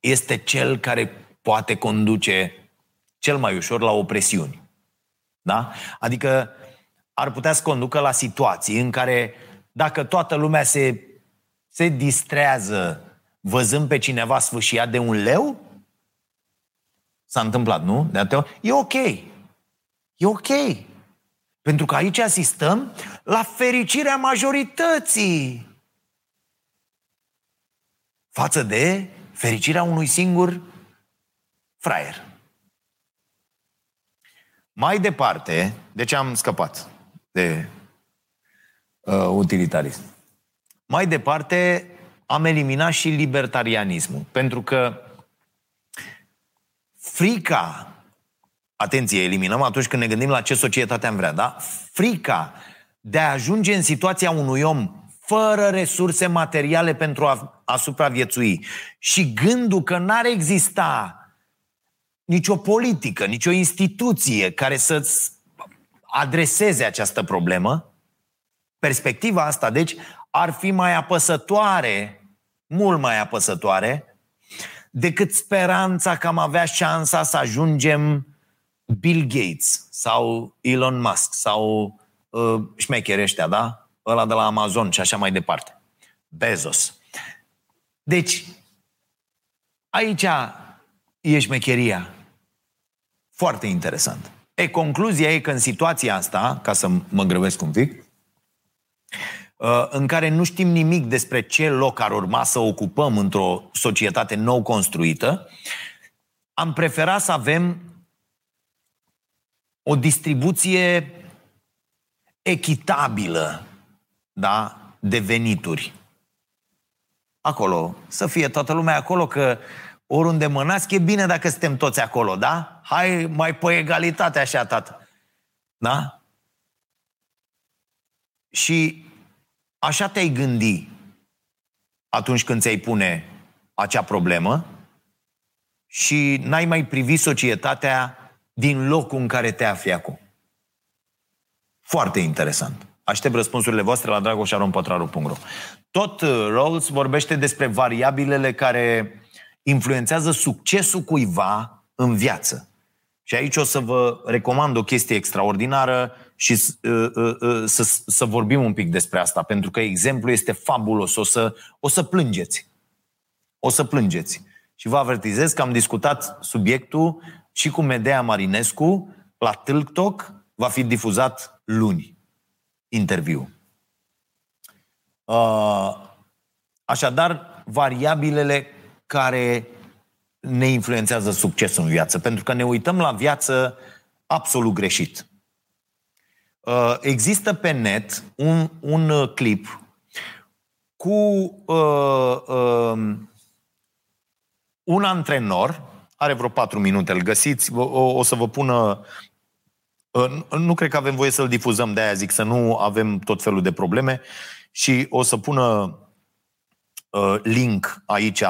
Speaker 2: este cel care poate conduce cel mai ușor la opresiuni. Da? Adică ar putea să conducă la situații în care dacă toată lumea se, se distrează văzând pe cineva sfâșiat de un leu, s-a întâmplat, nu? De atâtea E ok. E ok. Pentru că aici asistăm la fericirea majorității față de fericirea unui singur fraier. Mai departe, de ce am scăpat de uh, utilitarism? Mai departe, am eliminat și libertarianismul. Pentru că frica, atenție, eliminăm atunci când ne gândim la ce societate am vrea, da? Frica de a ajunge în situația unui om fără resurse materiale pentru a, a supraviețui și gândul că n-ar exista nicio politică, nicio instituție care să adreseze această problemă, perspectiva asta, deci, ar fi mai apăsătoare, mult mai apăsătoare, decât speranța că am avea șansa să ajungem Bill Gates sau Elon Musk sau uh, șmecheri ăștia, da? Ăla de la Amazon și așa mai departe. Bezos. Deci, aici e șmecheria. Foarte interesant. E, concluzia e că în situația asta, ca să mă grăbesc un pic, uh, în care nu știm nimic despre ce loc ar urma să ocupăm într-o societate nou construită, am preferat să avem o distribuție echitabilă da, de venituri. Acolo, să fie toată lumea acolo, că oriunde mă nasc, e bine dacă suntem toți acolo, da? Hai mai pe egalitate așa, tată. Da? Și așa te-ai gândi atunci când ți-ai pune acea problemă și n-ai mai privi societatea din locul în care te afli acum. Foarte interesant. Aștept răspunsurile voastre la dragoșarompătraru.ro Tot uh, Rawls vorbește despre variabilele care influențează succesul cuiva în viață. Și aici o să vă recomand o chestie extraordinară și uh, uh, uh, să, să vorbim un pic despre asta, pentru că exemplul este fabulos. O să, o să plângeți. O să plângeți. Și vă avertizez că am discutat subiectul și cu Medea Marinescu la Tiltok, va fi difuzat luni interviu. Uh, așadar, variabilele care ne influențează succesul în viață, pentru că ne uităm la viață absolut greșit. Uh, există pe net un, un clip cu uh, uh, un antrenor are vreo patru minute, îl găsiți, o, o să vă pună... Nu cred că avem voie să-l difuzăm, de aia zic să nu avem tot felul de probleme și o să pună link aici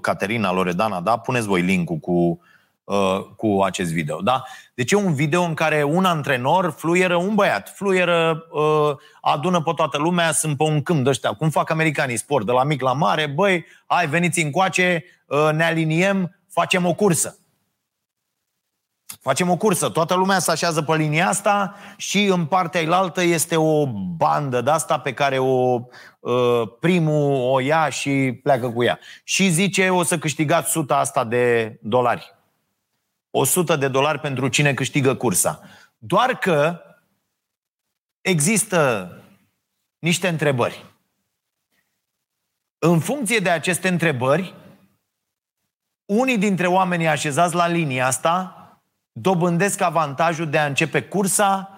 Speaker 2: Caterina Loredana, da? Puneți voi linkul cu Uh, cu acest video. Da? Deci e un video în care un antrenor fluieră un băiat, fluieră, uh, adună pe toată lumea, sunt pe un câmp de ăștia, cum fac americanii sport, de la mic la mare, băi, hai, veniți încoace, uh, ne aliniem, facem o cursă. Facem o cursă, toată lumea se așează pe linia asta și în partea ailaltă este o bandă de asta pe care o primul o ia și pleacă cu ea. Și zice, o să câștigați suta asta de dolari. 100 de dolari pentru cine câștigă cursa. Doar că există niște întrebări. În funcție de aceste întrebări, unii dintre oamenii așezați la linia asta dobândesc avantajul de a începe cursa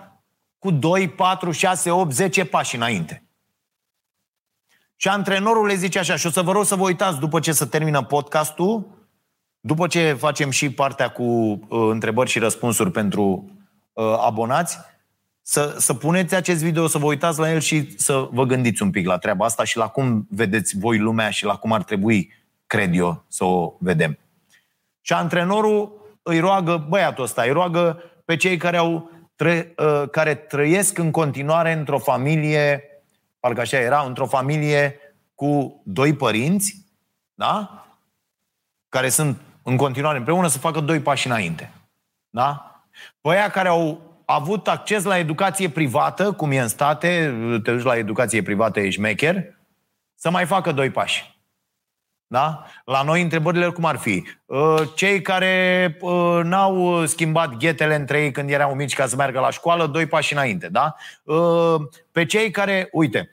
Speaker 2: cu 2, 4, 6, 8, 10 pași înainte. Și antrenorul le zice așa, și o să vă rog să vă uitați după ce se termină podcastul, după ce facem și partea cu uh, întrebări și răspunsuri pentru uh, abonați, să, să puneți acest video, să vă uitați la el și să vă gândiți un pic la treaba asta și la cum vedeți voi lumea și la cum ar trebui, cred eu, să o vedem. Și antrenorul îi roagă, băiatul ăsta, îi roagă pe cei care, au, tră, uh, care trăiesc în continuare într-o familie, parcă așa era, într-o familie cu doi părinți, da? care sunt în continuare împreună să facă doi pași înainte. Da? Pe aia care au avut acces la educație privată, cum e în state, te duci la educație privată, ești mecher, să mai facă doi pași. Da? La noi întrebările cum ar fi? Uh, cei care uh, n-au schimbat ghetele între ei când erau mici ca să meargă la școală, doi pași înainte. Da? Uh, pe cei care, uite,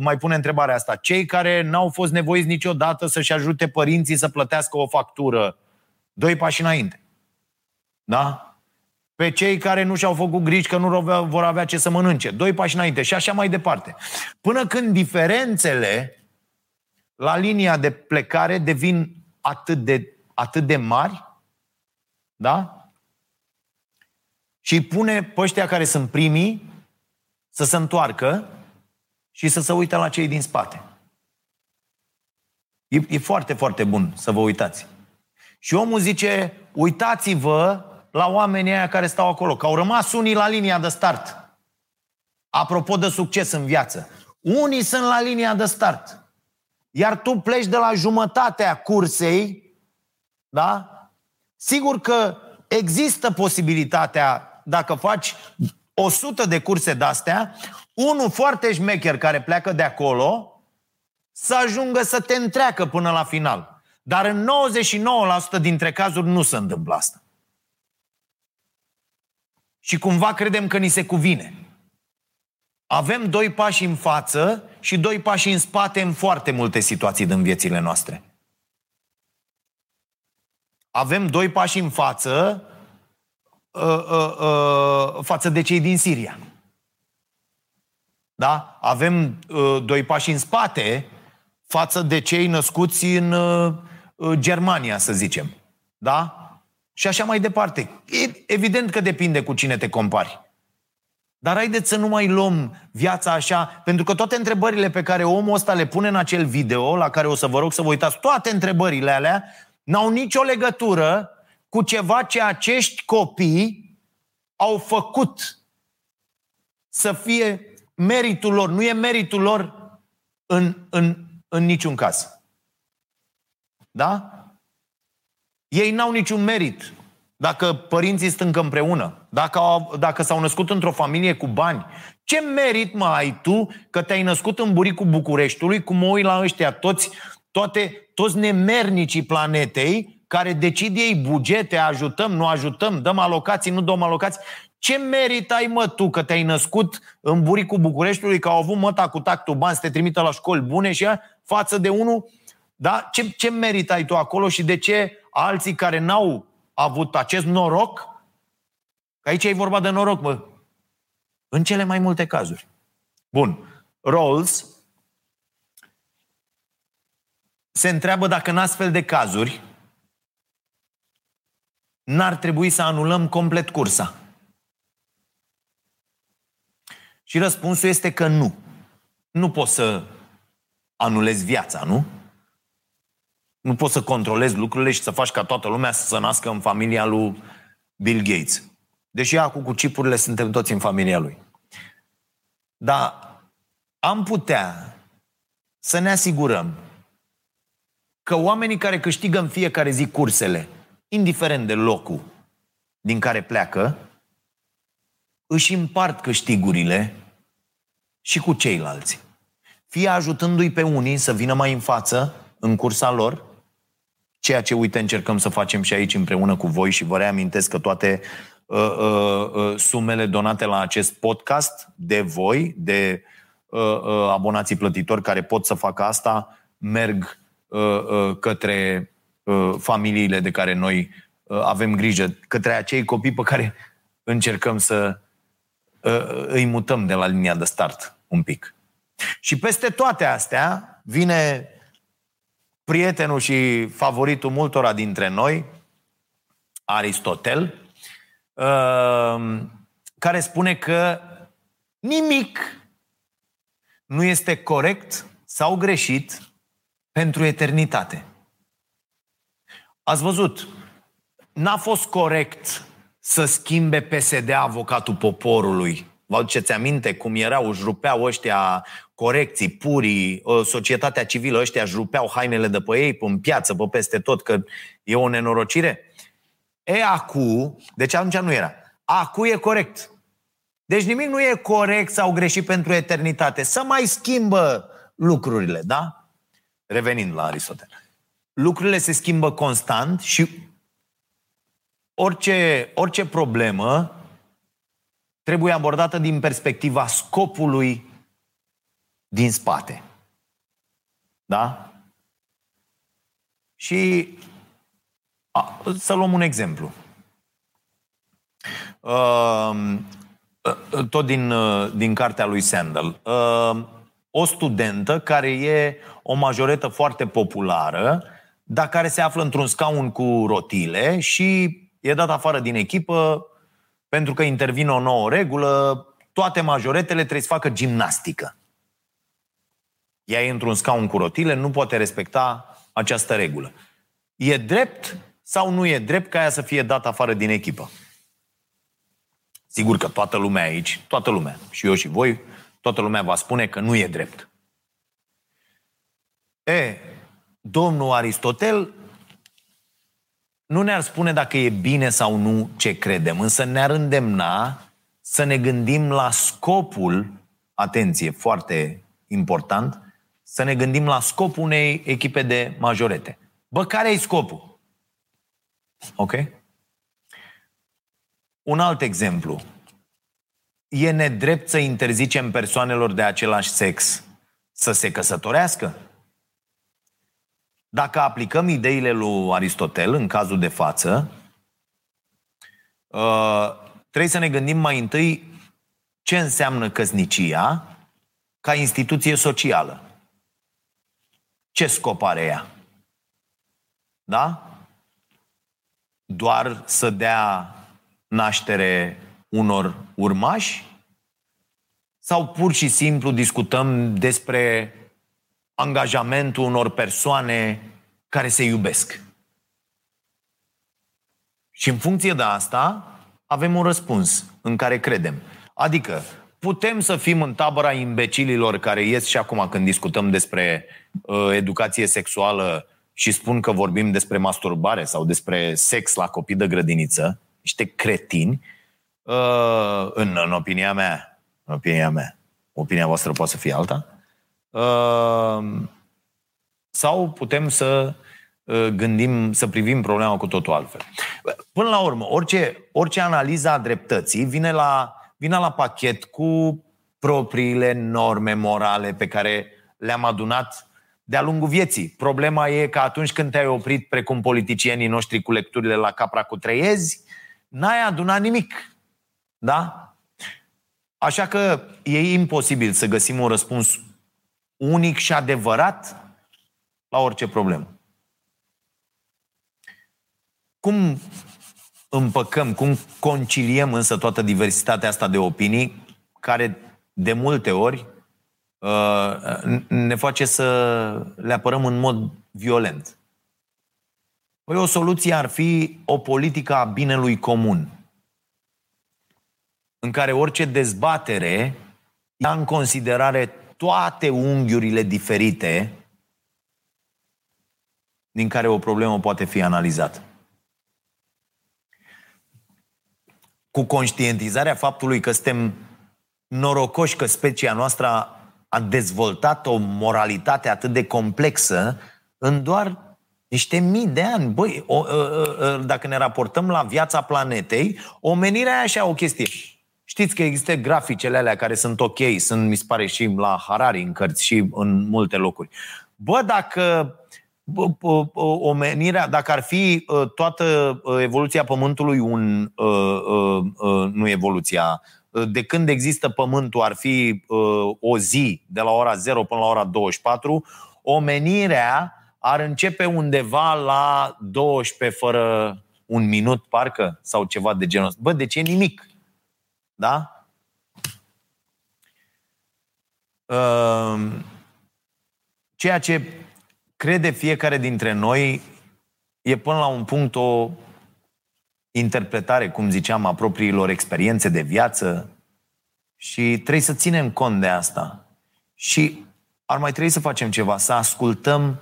Speaker 2: mai pune întrebarea asta, cei care n-au fost nevoiți niciodată să-și ajute părinții să plătească o factură, doi pași înainte. Da? Pe cei care nu și-au făcut griji că nu vor avea ce să mănânce, doi pași înainte și așa mai departe. Până când diferențele la linia de plecare devin atât de, atât de mari, da? Și pune pe ăștia care sunt primii să se întoarcă și să se uite la cei din spate. E, e foarte, foarte bun să vă uitați. Și omul zice, uitați-vă la oamenii aia care stau acolo, că au rămas unii la linia de start. Apropo de succes în viață. Unii sunt la linia de start. Iar tu pleci de la jumătatea cursei, da? Sigur că există posibilitatea, dacă faci 100 de curse de-astea, unul foarte șmecher care pleacă de acolo, să ajungă să te întreacă până la final. Dar în 99% dintre cazuri nu se întâmplă asta. Și cumva credem că ni se cuvine. Avem doi pași în față și doi pași în spate în foarte multe situații din viețile noastre. Avem doi pași în față uh, uh, uh, față de cei din Siria. Da? Avem uh, doi pași în spate față de cei născuți în uh, Germania, să zicem. Da? Și așa mai departe. E, evident că depinde cu cine te compari. Dar haideți să nu mai luăm viața așa, pentru că toate întrebările pe care omul ăsta le pune în acel video, la care o să vă rog să vă uitați, toate întrebările alea n-au nicio legătură cu ceva ce acești copii au făcut să fie meritul lor. Nu e meritul lor în, în, în niciun caz. Da? Ei n-au niciun merit. Dacă părinții stâng împreună, dacă, au, dacă s-au născut într-o familie cu bani, ce merit mai ai tu că te-ai născut în buricul Bucureștiului, cum mă uit la ăștia toți, toate, toți nemernicii planetei, care decid ei bugete, ajutăm, nu ajutăm, dăm alocații, nu dăm alocații. Ce merit ai, mă, tu, că te-ai născut în buricul Bucureștiului, că au avut măta cu tactul bani să te trimită la școli bune și ea, față de unul, da? Ce, ce merit ai tu acolo și de ce alții care n-au avut acest noroc, că aici e vorba de noroc, mă, în cele mai multe cazuri. Bun. Rawls se întreabă dacă în astfel de cazuri n-ar trebui să anulăm complet cursa? Și răspunsul este că nu. Nu poți să anulezi viața, nu? Nu poți să controlezi lucrurile și să faci ca toată lumea să se nască în familia lui Bill Gates. Deși acum cu chipurile suntem toți în familia lui. Dar am putea să ne asigurăm că oamenii care câștigă în fiecare zi cursele, indiferent de locul din care pleacă, își împart câștigurile și cu ceilalți. Fie ajutându-i pe unii să vină mai în față în cursa lor, ceea ce, uite, încercăm să facem și aici împreună cu voi și vă reamintesc că toate uh, uh, uh, sumele donate la acest podcast de voi, de uh, uh, abonații plătitori care pot să facă asta, merg uh, uh, către uh, familiile de care noi uh, avem grijă, către acei copii pe care încercăm să uh, îi mutăm de la linia de start un pic. Și peste toate astea vine prietenul și favoritul multora dintre noi, Aristotel, uh, care spune că nimic nu este corect sau greșit pentru eternitate. Ați văzut, n-a fost corect să schimbe PSD avocatul poporului. Vă aduceți aminte cum erau, își rupeau ăștia corecții, purii, societatea civilă, ăștia își rupeau hainele de pe ei, în piață, pe peste tot, că e o nenorocire? E, acu, deci atunci nu era. Acu e corect. Deci nimic nu e corect sau greșit pentru eternitate. Să mai schimbă lucrurile, da? Revenind la Aristotel. Lucrurile se schimbă constant și orice, orice problemă trebuie abordată din perspectiva scopului din spate. Da? Și a, să luăm un exemplu. Uh, tot din, uh, din cartea lui Sandel. Uh, o studentă care e o majoretă foarte populară, dar care se află într-un scaun cu rotile și e dat afară din echipă pentru că intervine o nouă regulă, toate majoretele trebuie să facă gimnastică. Ea e într-un scaun cu rotile, nu poate respecta această regulă. E drept sau nu e drept ca ea să fie dată afară din echipă? Sigur că toată lumea aici, toată lumea, și eu și voi, toată lumea va spune că nu e drept. E, domnul Aristotel nu ne-ar spune dacă e bine sau nu ce credem, însă ne-ar îndemna să ne gândim la scopul, atenție, foarte important, să ne gândim la scopul unei echipe de majorete. Bă, care e scopul? Ok? Un alt exemplu. E nedrept să interzicem persoanelor de același sex să se căsătorească? Dacă aplicăm ideile lui Aristotel în cazul de față, uh, trebuie să ne gândim mai întâi ce înseamnă căsnicia ca instituție socială. Ce scop are ea? Da? Doar să dea naștere unor urmași? Sau pur și simplu discutăm despre angajamentul unor persoane care se iubesc. Și în funcție de asta, avem un răspuns în care credem. Adică, putem să fim în tabăra imbecililor care ies și acum când discutăm despre uh, educație sexuală și spun că vorbim despre masturbare sau despre sex la copii de grădiniță, niște cretini, uh, în, în opinia mea, în opinia mea, opinia voastră poate să fie alta, Ehm, sau putem să uh, gândim, să privim problema cu totul altfel. Până la urmă, orice, orice analiză a dreptății vine la, vine la pachet cu propriile norme morale pe care le-am adunat de-a lungul vieții. Problema e că atunci când te-ai oprit, precum politicienii noștri cu lecturile la capra cu treiezi, n-ai adunat nimic. Da? Așa că e imposibil să găsim un răspuns unic și adevărat la orice problemă. Cum împăcăm, cum conciliem însă toată diversitatea asta de opinii, care de multe ori uh, ne face să le apărăm în mod violent. Păi o soluție ar fi o politică a binelui comun, în care orice dezbatere ia în considerare toate unghiurile diferite din care o problemă poate fi analizată. Cu conștientizarea faptului că suntem norocoși că specia noastră a dezvoltat o moralitate atât de complexă în doar niște mii de ani. Băi, o, o, o, dacă ne raportăm la viața planetei, omenirea e așa o chestie. Știți că există graficele alea care sunt ok, sunt, mi se pare, și la Harari în cărți și în multe locuri. Bă, dacă omenirea, dacă ar fi ă, toată ă, evoluția Pământului un, ă, nu evoluția, de când există Pământul ar fi o zi de la ora 0 până la ora 24, omenirea ar începe undeva la 12 fără un minut, parcă, sau ceva de genul ăsta. Bă, de ce nimic? Da? Ceea ce crede fiecare dintre noi e până la un punct o interpretare, cum ziceam, a propriilor experiențe de viață și trebuie să ținem cont de asta. Și ar mai trebui să facem ceva, să ascultăm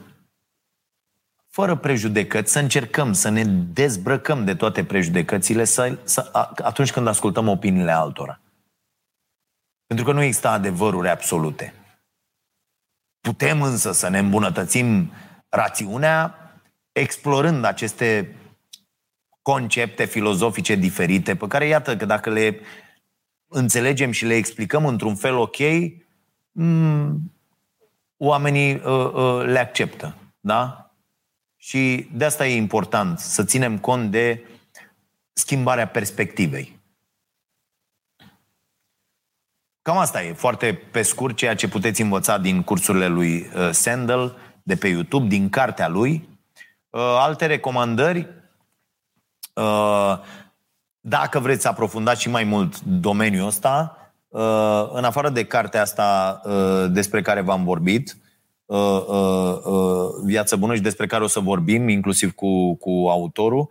Speaker 2: fără prejudecăți, să încercăm să ne dezbrăcăm de toate prejudecățile să, să, atunci când ascultăm opiniile altora. Pentru că nu există adevăruri absolute. Putem însă să ne îmbunătățim rațiunea explorând aceste concepte filozofice diferite, pe care, iată, că dacă le înțelegem și le explicăm într-un fel ok, mm, oamenii uh, uh, le acceptă. Da? Și de asta e important, să ținem cont de schimbarea perspectivei. Cam asta e, foarte pe scurt, ceea ce puteți învăța din cursurile lui uh, Sandel de pe YouTube, din cartea lui. Uh, alte recomandări, uh, dacă vreți să aprofundați și mai mult domeniul ăsta, în afară de cartea asta despre care v-am vorbit, Viață bună și despre care o să vorbim, inclusiv cu, cu autorul,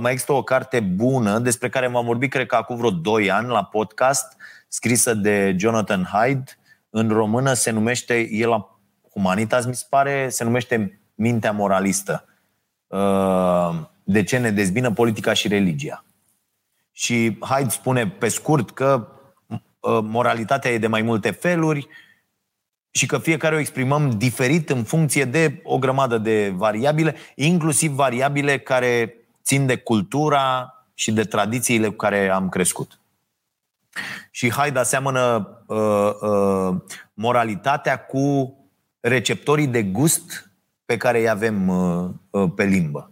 Speaker 2: mai există o carte bună despre care m-am vorbit, cred că acum vreo 2 ani, la podcast, scrisă de Jonathan Hyde. În română se numește, el la Humanitas, mi se pare, se numește Mintea moralistă. Uh, de ce ne dezbină politica și religia. Și Hyde spune pe scurt că uh, moralitatea e de mai multe feluri și că fiecare o exprimăm diferit în funcție de o grămadă de variabile, inclusiv variabile care țin de cultura și de tradițiile cu care am crescut. Și Haida aseamănă uh, uh, moralitatea cu receptorii de gust pe care îi avem uh, uh, pe limbă.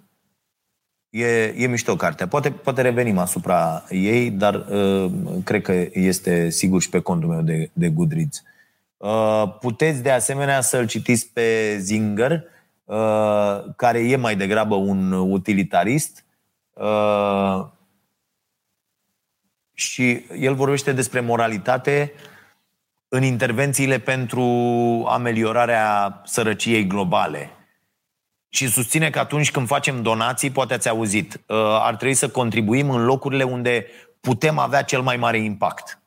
Speaker 2: E, e mișto cartea. Poate, poate revenim asupra ei, dar uh, cred că este sigur și pe contul meu de, de Goodreads. Uh, puteți de asemenea să-l citiți pe Zinger, uh, care e mai degrabă un utilitarist. Uh, și el vorbește despre moralitate în intervențiile pentru ameliorarea sărăciei globale. Și susține că atunci când facem donații, poate ați auzit, uh, ar trebui să contribuim în locurile unde putem avea cel mai mare impact.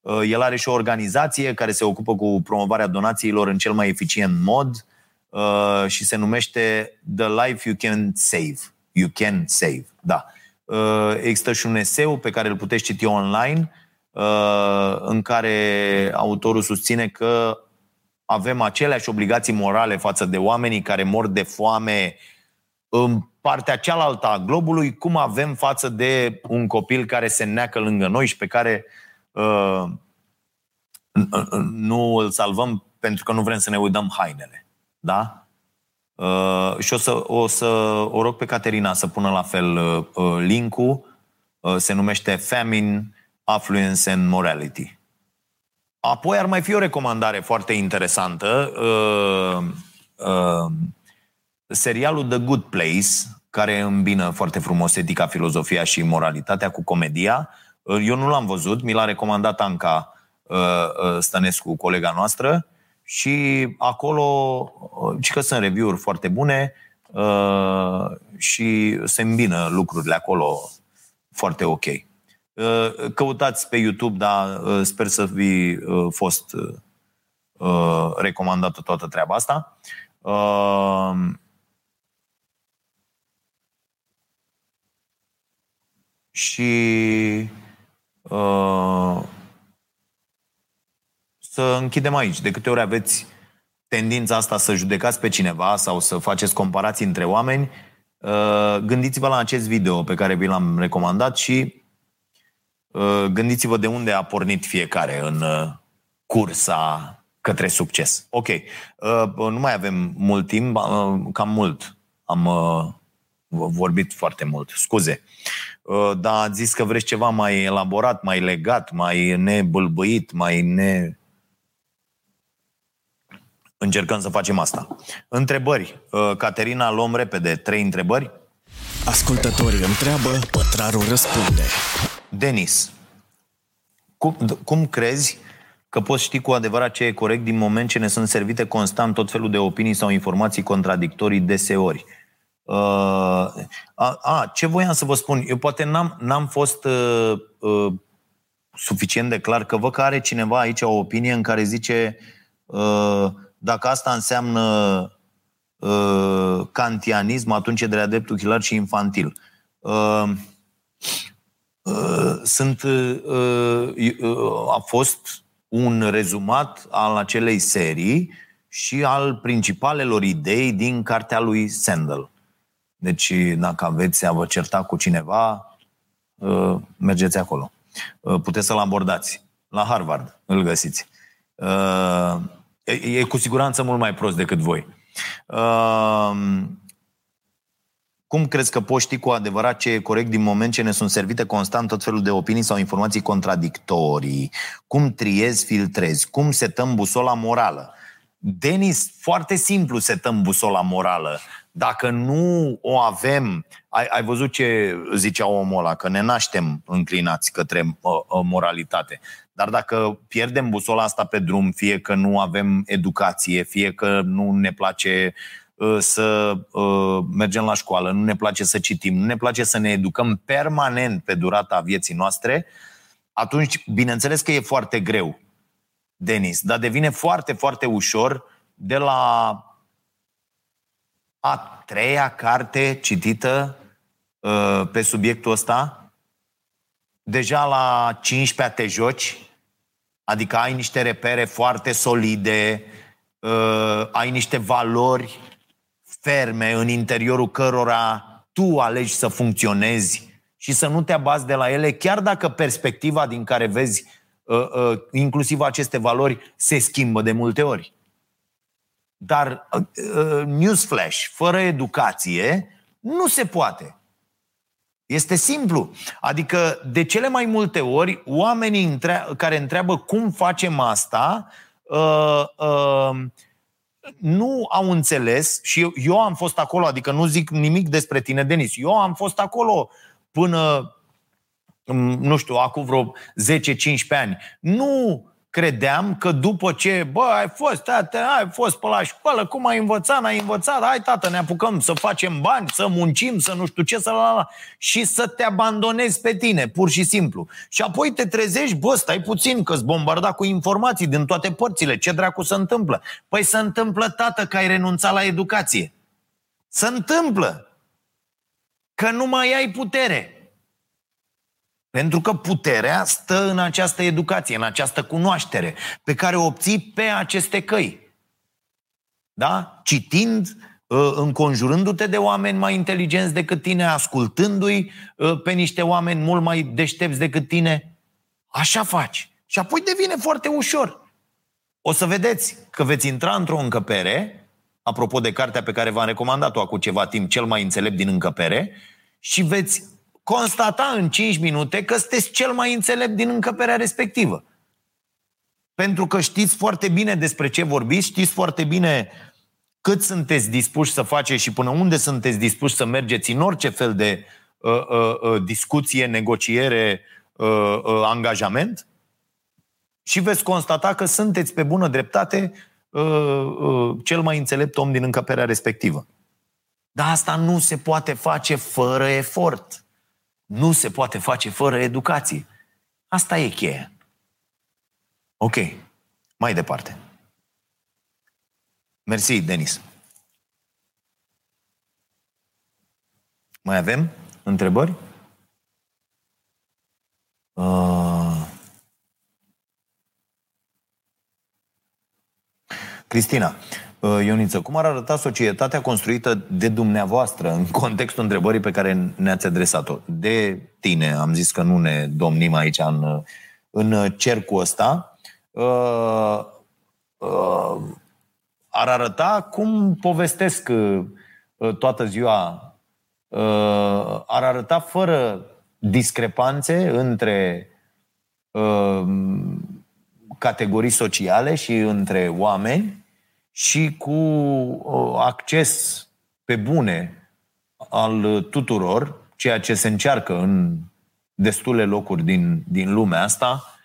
Speaker 2: Uh, el are și o organizație care se ocupă cu promovarea donațiilor în cel mai eficient mod uh, și se numește The Life You Can Save. You Can Save, da. Uh, există și un eseu pe care îl puteți citi online uh, în care autorul susține că avem aceleași obligații morale față de oamenii care mor de foame în partea cealaltă a globului, cum avem față de un copil care se neacă lângă noi și pe care uh, nu îl salvăm pentru că nu vrem să ne uităm hainele. Da? Uh, și o să, o să o rog pe Caterina să pună la fel uh, uh, linkul. Uh, se numește Famine, Affluence and Morality. Apoi ar mai fi o recomandare foarte interesantă. Uh, uh, serialul The Good Place care îmbină foarte frumos etica, filozofia și moralitatea cu comedia. Eu nu l-am văzut, mi l-a recomandat Anca Stănescu, colega noastră, și acolo, și că sunt review-uri foarte bune și se îmbină lucrurile acolo foarte ok. Căutați pe YouTube, dar sper să fi fost recomandată toată treaba asta. Și uh, să închidem aici. De câte ori aveți tendința asta să judecați pe cineva sau să faceți comparații între oameni, uh, gândiți-vă la acest video pe care vi l-am recomandat și uh, gândiți-vă de unde a pornit fiecare în uh, cursa către succes. Ok, uh, nu mai avem mult timp, uh, cam mult. Am uh, vorbit foarte mult, scuze. Uh, dar ați zis că vreți ceva mai elaborat, mai legat, mai nebâlbâit, mai ne... Încercăm să facem asta. Întrebări. Uh, Caterina, luăm repede. Trei întrebări.
Speaker 1: Ascultătorii întreabă, pătrarul răspunde.
Speaker 2: Denis, cum, cum crezi că poți ști cu adevărat ce e corect din moment ce ne sunt servite constant tot felul de opinii sau informații contradictorii deseori? Uh, a, a, ce voiam să vă spun? Eu poate n-am, n-am fost uh, uh, suficient de clar că văd că are cineva aici o opinie în care zice uh, dacă asta înseamnă uh, kantianism, atunci e de la dreptul chilar și infantil. Uh, uh, sunt, uh, uh, a fost un rezumat al acelei serii și al principalelor idei din cartea lui Sandel. Deci, dacă aveți a vă certa cu cineva, uh, mergeți acolo. Uh, puteți să-l abordați. La Harvard îl găsiți. Uh, e cu siguranță mult mai prost decât voi. Cum crezi că poți ști cu adevărat ce e corect din moment ce ne sunt servite constant tot felul de opinii sau informații contradictorii? Cum triezi, filtrezi? Cum setăm busola morală? Denis, foarte simplu setăm busola morală. Dacă nu o avem, ai, ai văzut ce zicea omul ăla, că ne naștem înclinați către uh, uh, moralitate. Dar dacă pierdem busola asta pe drum, fie că nu avem educație, fie că nu ne place uh, să uh, mergem la școală, nu ne place să citim, nu ne place să ne educăm permanent pe durata vieții noastre, atunci, bineînțeles că e foarte greu, Denis, dar devine foarte, foarte ușor de la a treia carte citită uh, pe subiectul ăsta, deja la 15 te joci, adică ai niște repere foarte solide, uh, ai niște valori ferme în interiorul cărora tu alegi să funcționezi și să nu te abazi de la ele, chiar dacă perspectiva din care vezi uh, uh, inclusiv aceste valori se schimbă de multe ori. Dar uh, uh, newsflash, fără educație, nu se poate. Este simplu. Adică, de cele mai multe ori, oamenii între- care întreabă cum facem asta, uh, uh, nu au înțeles și eu, eu am fost acolo, adică nu zic nimic despre tine, Denis. Eu am fost acolo până, mm, nu știu, acum vreo 10-15 ani. Nu credeam că după ce, bă, ai fost, tată, ai fost pe la școală, cum ai învățat, n-ai învățat, hai tată, ne apucăm să facem bani, să muncim, să nu știu ce, să la, la, și să te abandonezi pe tine, pur și simplu. Și apoi te trezești, bă, stai puțin, că-ți bombarda cu informații din toate părțile, ce dracu se întâmplă? Păi se întâmplă, tată, că ai renunțat la educație. Se întâmplă. Că nu mai ai putere. Pentru că puterea stă în această educație, în această cunoaștere pe care o obții pe aceste căi. Da? Citind, ă, înconjurându-te de oameni mai inteligenți decât tine, ascultându-i ă, pe niște oameni mult mai deștepți decât tine. Așa faci. Și apoi devine foarte ușor. O să vedeți că veți intra într-o încăpere, apropo de cartea pe care v-am recomandat-o acum ceva timp, cel mai înțelept din încăpere, și veți constata în 5 minute că sunteți cel mai înțelept din încăperea respectivă. Pentru că știți foarte bine despre ce vorbiți, știți foarte bine cât sunteți dispuși să faceți și până unde sunteți dispuși să mergeți în orice fel de uh, uh, uh, discuție, negociere, uh, uh, angajament și veți constata că sunteți pe bună dreptate uh, uh, cel mai înțelept om din încăperea respectivă. Dar asta nu se poate face fără efort. Nu se poate face fără educație. Asta e cheia. Ok. Mai departe. Mersi, Denis. Mai avem întrebări? Uh... Cristina, uh, Ioniță, cum ar arăta societatea construită de dumneavoastră în contextul întrebării pe care ne-ați adresat-o? De tine, am zis că nu ne domnim aici în, în cercul ăsta. Uh, uh, ar arăta cum povestesc uh, toată ziua, uh, ar arăta fără discrepanțe între uh, categorii sociale și între oameni și cu acces pe bune al tuturor, ceea ce se încearcă în destule locuri din, din lumea asta,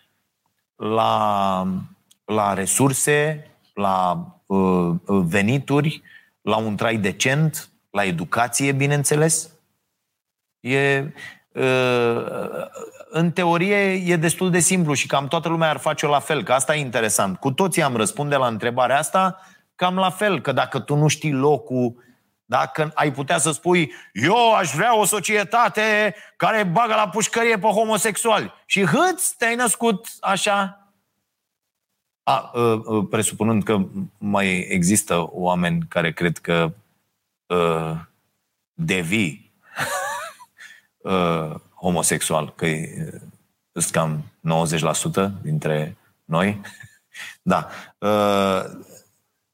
Speaker 2: la, la resurse, la Uh, uh, venituri, la un trai decent, la educație, bineînțeles. E, uh, în teorie e destul de simplu și cam toată lumea ar face-o la fel, că asta e interesant. Cu toții am răspunde la întrebarea asta cam la fel, că dacă tu nu știi locul dacă ai putea să spui, eu aș vrea o societate care bagă la pușcărie pe homosexuali. Și hâți, te-ai născut așa? A, ă, ă, presupunând că mai există oameni care cred că uh, devii uh, homosexual, că sunt cam 90% dintre noi. da. Uh,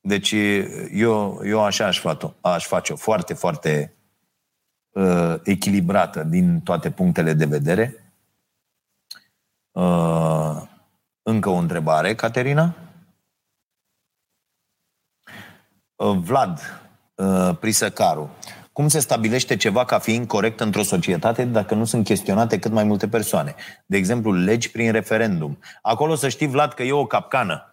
Speaker 2: deci eu, eu așa aș face-o, aș face-o foarte, foarte uh, echilibrată din toate punctele de vedere. Uh, încă o întrebare, Caterina? Uh, Vlad uh, Prisăcaru. Cum se stabilește ceva ca fiind corect într-o societate dacă nu sunt chestionate cât mai multe persoane? De exemplu, legi prin referendum. Acolo să știi, Vlad, că e o capcană.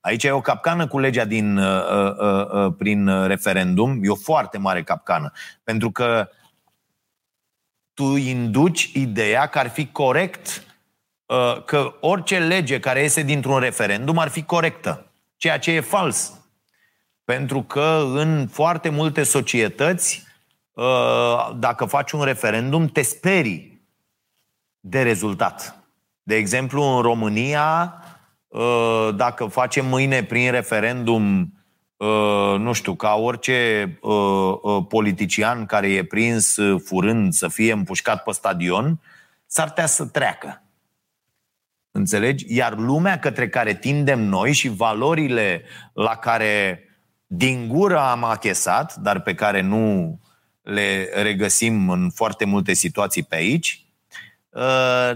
Speaker 2: Aici e o capcană cu legea din, uh, uh, uh, prin referendum. E o foarte mare capcană. Pentru că tu induci ideea că ar fi corect Uh, că orice lege care iese dintr-un referendum ar fi corectă, ceea ce e fals. Pentru că în foarte multe societăți, uh, dacă faci un referendum, te sperii de rezultat. De exemplu, în România, uh, dacă facem mâine prin referendum, nu știu, ca orice politician care e prins furând să fie împușcat pe stadion, s-ar putea să treacă. Înțelegi? Iar lumea către care tindem noi și valorile la care din gură am achesat, dar pe care nu le regăsim în foarte multe situații pe aici, uh,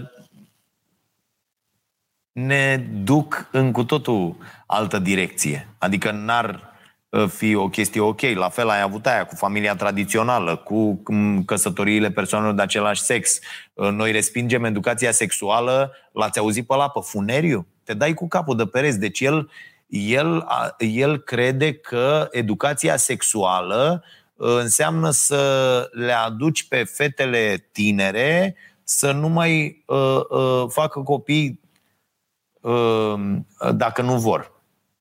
Speaker 2: ne duc în cu totul altă direcție. Adică n-ar Uh, fi o chestie ok. La fel ai avut aia cu familia tradițională, cu căsătoriile persoanelor de același sex. Uh, noi respingem educația sexuală, l-ați auzit pe la pe funeriu? Te dai cu capul de pereți. Deci el, el, el crede că educația sexuală uh, înseamnă să le aduci pe fetele tinere să nu mai uh, uh, facă copii uh, dacă nu vor.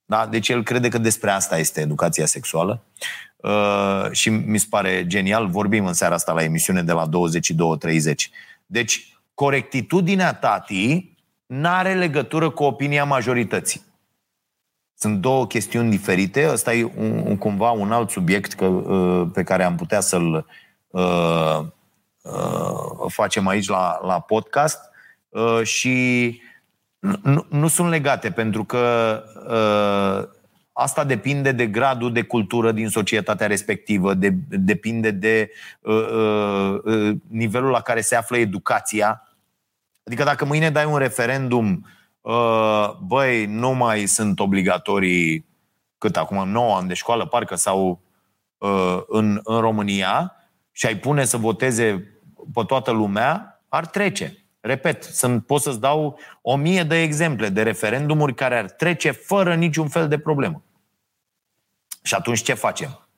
Speaker 2: Da? Deci el crede că despre asta este educația sexuală uh, și mi se pare genial. Vorbim în seara asta la emisiune de la 22.30. Deci corectitudinea tati n-are legătură cu opinia majorității. Sunt două chestiuni diferite. Ăsta e un, un, cumva un alt subiect că, uh, pe care am putea să-l uh, uh, facem aici la, la podcast uh, și nu, nu sunt legate, pentru că uh, asta depinde de gradul de cultură din societatea respectivă, de, depinde de uh, uh, uh, nivelul la care se află educația. Adică dacă mâine dai un referendum, uh, băi, nu mai sunt obligatorii cât acum 9 ani de școală, parcă, sau uh, în, în România, și ai pune să voteze pe toată lumea, ar trece. Repet, sunt, pot să-ți dau o mie de exemple de referendumuri care ar trece fără niciun fel de problemă. Și atunci ce facem?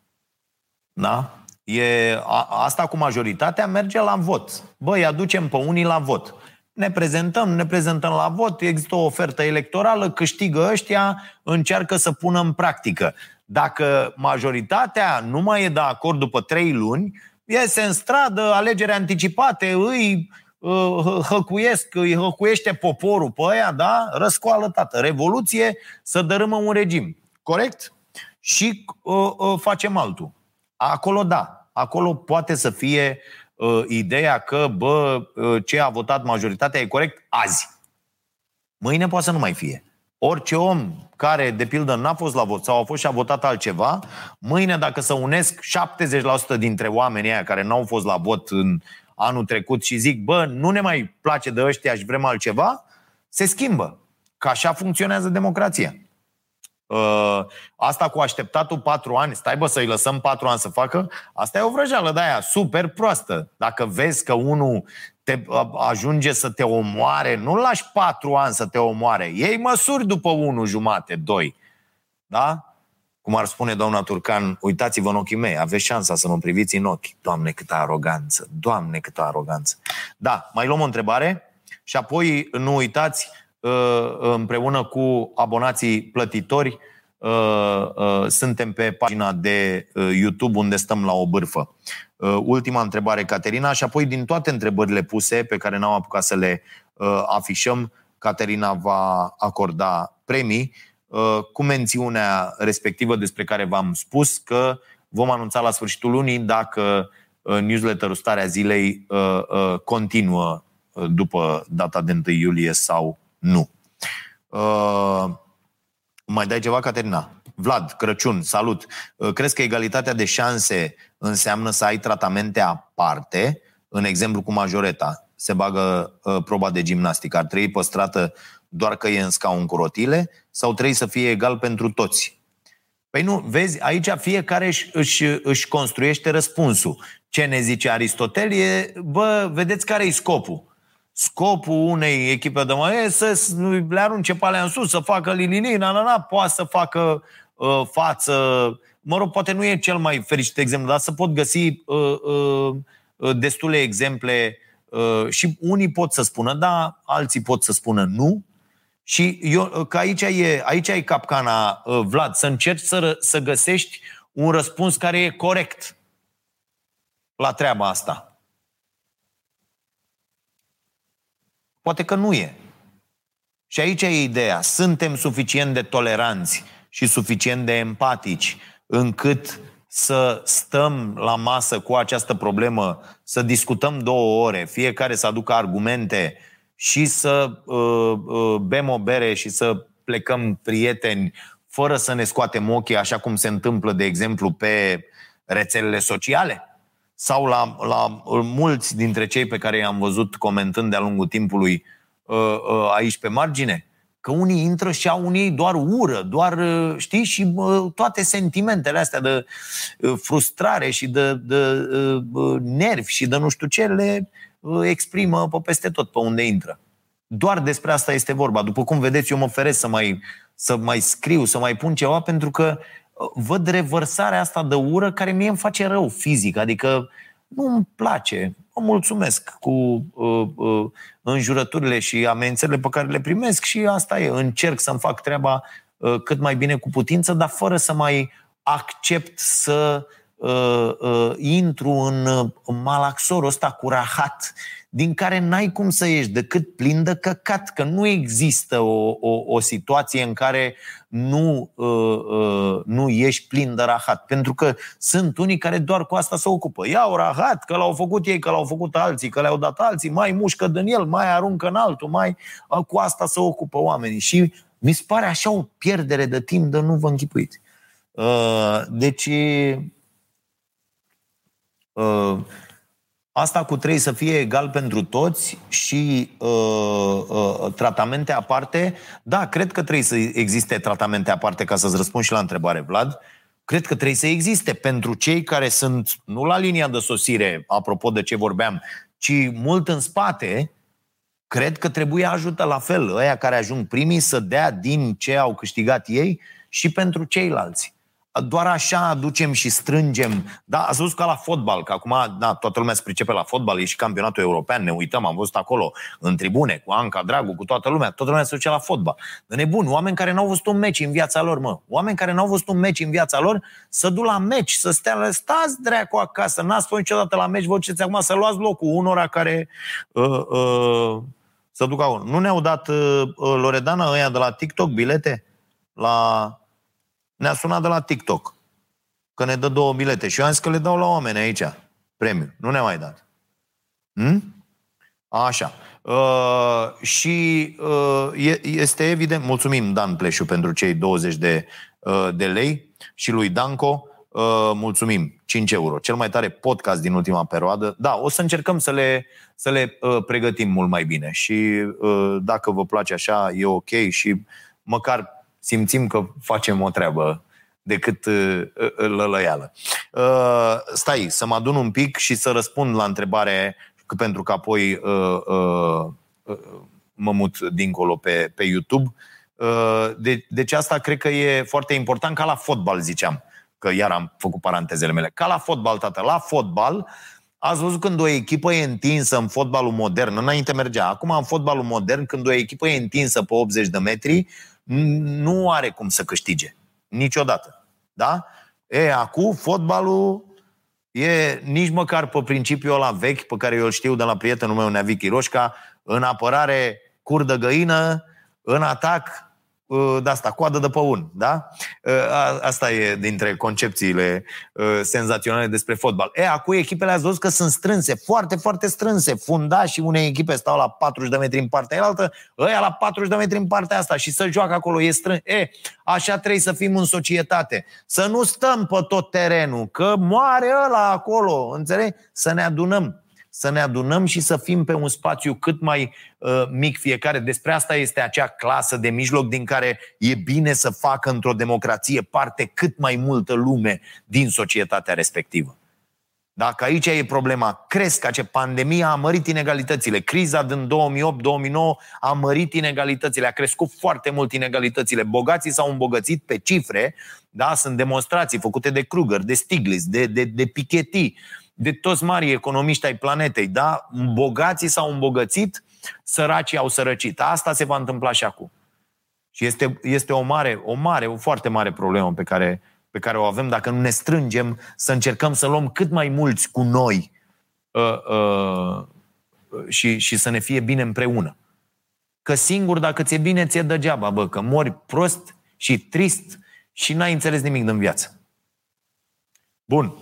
Speaker 2: Da? E, a, asta cu majoritatea merge la vot. Băi, aducem pe unii la vot. Ne prezentăm, ne prezentăm la vot, există o ofertă electorală, câștigă ăștia, încearcă să pună în practică. Dacă majoritatea nu mai e de acord după trei luni, iese în stradă, alegeri anticipate, îi uh, hăcuiesc, îi hăcuiește poporul pe aia, da? Răscoală, tată. Revoluție să dărâmă un regim. Corect? Și uh, uh, facem altul. Acolo da. Acolo poate să fie uh, ideea că, bă, uh, ce a votat majoritatea e corect azi. Mâine poate să nu mai fie. Orice om care, de pildă, n-a fost la vot sau a fost și a votat altceva, mâine, dacă să unesc 70% dintre oamenii aia care n-au fost la vot în anul trecut și zic, bă, nu ne mai place de ăștia și vrem altceva, se schimbă. Că așa funcționează democrația. Uh, asta cu așteptatul patru ani, stai bă să-i lăsăm patru ani să facă, asta e o vrăjeală de aia super proastă. Dacă vezi că unul te ajunge să te omoare, nu lași patru ani să te omoare. Ei măsuri după unul jumate, doi. Da? Cum ar spune doamna Turcan, uitați-vă în ochii mei, aveți șansa să mă priviți în ochi. Doamne, câtă aroganță! Doamne, câtă aroganță! Da, mai luăm o întrebare și apoi nu uitați, uh, împreună cu abonații plătitori, uh, uh, suntem pe pagina de YouTube unde stăm la o bârfă. Uh, ultima întrebare, Caterina, și apoi din toate întrebările puse pe care n-am apucat să le uh, afișăm, Caterina va acorda premii uh, cu mențiunea respectivă despre care v-am spus că vom anunța la sfârșitul lunii dacă newsletterul Starea Zilei continuă după data de 1 iulie sau nu. Mai dai ceva, Caterina? Vlad, Crăciun, salut. Crezi că egalitatea de șanse înseamnă să ai tratamente aparte, în exemplu cu majoreta, se bagă uh, proba de gimnastică, ar trebui păstrată doar că e în scaun cu rotile sau trebuie să fie egal pentru toți? Păi nu, vezi, aici fiecare își, își, își construiește răspunsul. Ce ne zice Aristotel e, bă, vedeți care e scopul. Scopul unei echipe de mai e să le arunce pe alea în sus, să facă lilini, na, na, na, poate să facă uh, față mă rog, poate nu e cel mai fericit exemplu, dar să pot găsi uh, uh, uh, destule exemple uh, și unii pot să spună da, alții pot să spună nu. Și eu, uh, că aici e, aici e capcana, uh, Vlad, să încerci să, să găsești un răspuns care e corect la treaba asta. Poate că nu e. Și aici e ideea. Suntem suficient de toleranți și suficient de empatici încât să stăm la masă cu această problemă, să discutăm două ore, fiecare să aducă argumente și să uh, uh, bem o bere și să plecăm prieteni fără să ne scoatem ochii, așa cum se întâmplă, de exemplu, pe rețelele sociale? Sau la, la mulți dintre cei pe care i-am văzut comentând de-a lungul timpului uh, uh, aici pe margine? Că unii intră și au unii doar ură, doar, uh, știi, și bă, toate sentimentele astea de uh, frustrare și de, de, de uh, nervi și de nu știu ce le exprimă pe peste tot, pe unde intră. Doar despre asta este vorba. După cum vedeți, eu mă feresc să mai, să mai scriu, să mai pun ceva, pentru că văd revărsarea asta de ură care mie îmi face rău fizic. Adică nu îmi place. Mă mulțumesc cu uh, uh, înjurăturile și amenințările pe care le primesc și asta e. Încerc să-mi fac treaba uh, cât mai bine cu putință, dar fără să mai accept să uh, uh, intru în, în malaxorul ăsta cu rahat din care n-ai cum să ieși decât plin de căcat, că nu există o, o, o situație în care nu, uh, uh, nu ești plin de rahat. Pentru că sunt unii care doar cu asta se ocupă. Iau rahat, că l-au făcut ei, că l-au făcut alții, că le-au dat alții, mai mușcă din el, mai aruncă în altul, mai uh, cu asta se ocupă oamenii. Și mi se pare așa o pierdere de timp de nu vă închipuiți. Uh, deci, uh, Asta cu trei să fie egal pentru toți și uh, uh, tratamente aparte, da, cred că trebuie să existe tratamente aparte ca să-ți răspund și la întrebare, Vlad. Cred că trebuie să existe pentru cei care sunt, nu la linia de sosire, apropo de ce vorbeam, ci mult în spate, cred că trebuie ajută la fel ăia care ajung primii să dea din ce au câștigat ei și pentru ceilalți doar așa aducem și strângem. Da, ați văzut ca la fotbal, că acum da, toată lumea se pricepe la fotbal, e și campionatul european, ne uităm, am văzut acolo, în tribune, cu Anca Dragu, cu toată lumea, toată lumea se duce la fotbal. De nebun, oameni care n-au văzut un meci în viața lor, mă. Oameni care n-au văzut un meci în viața lor, să du la meci, să stea, stați dracu acasă, n-ați fost niciodată la meci, vă duceți acum să luați locul unora care uh, uh, să ducă acolo. Nu ne-au dat uh, uh Loredana ăia de la TikTok bilete? La ne-a sunat de la TikTok că ne dă două bilete și eu am zis că le dau la oameni aici, premiu. Nu ne-a mai dat. Hm? Așa. Uh, și uh, este evident, mulțumim Dan Pleșu pentru cei 20 de, uh, de lei și lui Danco, uh, mulțumim, 5 euro. Cel mai tare podcast din ultima perioadă. Da, o să încercăm să le, să le uh, pregătim mult mai bine și uh, dacă vă place așa, e ok și măcar simțim că facem o treabă decât uh, uh, lălăială. Uh, stai, să mă adun un pic și să răspund la întrebare, pentru că apoi uh, uh, uh, mă mut dincolo pe, pe YouTube. Uh, de, deci asta cred că e foarte important, ca la fotbal ziceam, că iar am făcut parantezele mele. Ca la fotbal, tată, la fotbal, Ați văzut când o echipă e întinsă în fotbalul modern, înainte mergea, acum în fotbalul modern, când o echipă e întinsă pe 80 de metri, nu are cum să câștige. Niciodată. Da? E, acum fotbalul e nici măcar pe principiul ăla vechi pe care eu îl știu de la prietenul meu Neavic Iroșca, în apărare curdă găină, în atac Uh, de asta, coadă de păun, da? Uh, asta e dintre concepțiile uh, senzaționale despre fotbal. E, acum echipele ați văzut că sunt strânse, foarte, foarte strânse. Fundașii unei echipe stau la 40 de metri în partea altă, ăia la 40 de metri în partea asta și să joacă acolo, e strâns. E, așa trebuie să fim în societate. Să nu stăm pe tot terenul, că moare ăla acolo, înțelegi? Să ne adunăm să ne adunăm și să fim pe un spațiu cât mai uh, mic fiecare. Despre asta este acea clasă de mijloc din care e bine să facă într-o democrație parte cât mai multă lume din societatea respectivă. Dacă aici e problema, cresc ce pandemia a mărit inegalitățile. Criza din 2008-2009 a mărit inegalitățile, a crescut foarte mult inegalitățile. Bogații s-au îmbogățit pe cifre, da? sunt demonstrații făcute de Kruger, de Stiglitz, de, de, de Piketty, de toți mari economiști ai planetei, da? Bogații s-au îmbogățit, săracii au sărăcit. Asta se va întâmpla și acum. Și este, este o mare, o mare, o foarte mare problemă pe care, pe care o avem dacă nu ne strângem să încercăm să luăm cât mai mulți cu noi uh, uh, și, și să ne fie bine împreună. Că singur, dacă ți-e bine, ți-e degeaba, bă, că mori prost și trist și n-ai înțeles nimic din viață. Bun.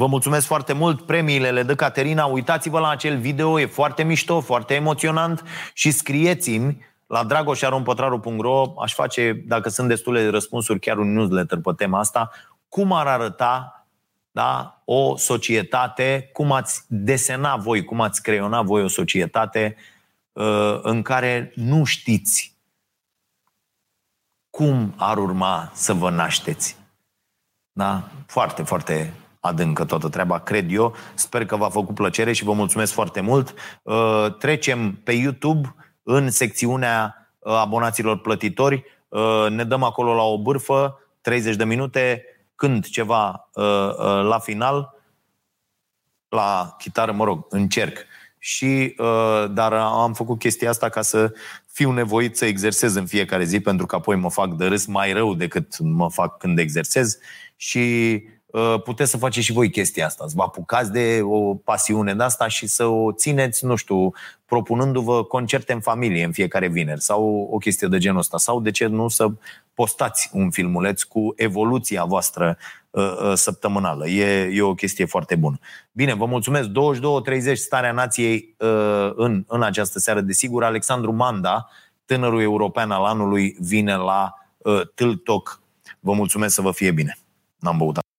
Speaker 2: Vă mulțumesc foarte mult, premiile le dă Caterina, uitați-vă la acel video, e foarte mișto, foarte emoționant. Și scrieți-mi la dragoșarompătraru.ro aș face, dacă sunt destule răspunsuri, chiar un newsletter pe tema asta, cum ar arăta da, o societate, cum ați desena voi, cum ați creiona voi o societate uh, în care nu știți cum ar urma să vă nașteți. Da? Foarte, foarte adâncă toată treaba, cred eu. Sper că v-a făcut plăcere și vă mulțumesc foarte mult. Uh, trecem pe YouTube în secțiunea uh, abonaților plătitori. Uh, ne dăm acolo la o bârfă, 30 de minute, când ceva la final, la chitară, mă rog, încerc. Și, dar am făcut chestia asta ca să fiu nevoit să exersez în fiecare zi, pentru că apoi mă fac de râs mai rău decât mă fac când exersez. Și Uh, puteți să faceți și voi chestia asta. Să vă apucați de o pasiune de asta și să o țineți, nu știu, propunându-vă concerte în familie în fiecare vineri sau o chestie de genul ăsta. Sau de ce nu să postați un filmuleț cu evoluția voastră uh, uh, săptămânală. E, e o chestie foarte bună. Bine, vă mulțumesc. 22.30 Starea Nației uh, în, în această seară. Desigur, Alexandru Manda, tânărul european al anului, vine la uh, Tiltok. Vă mulțumesc să vă fie bine. N-am băut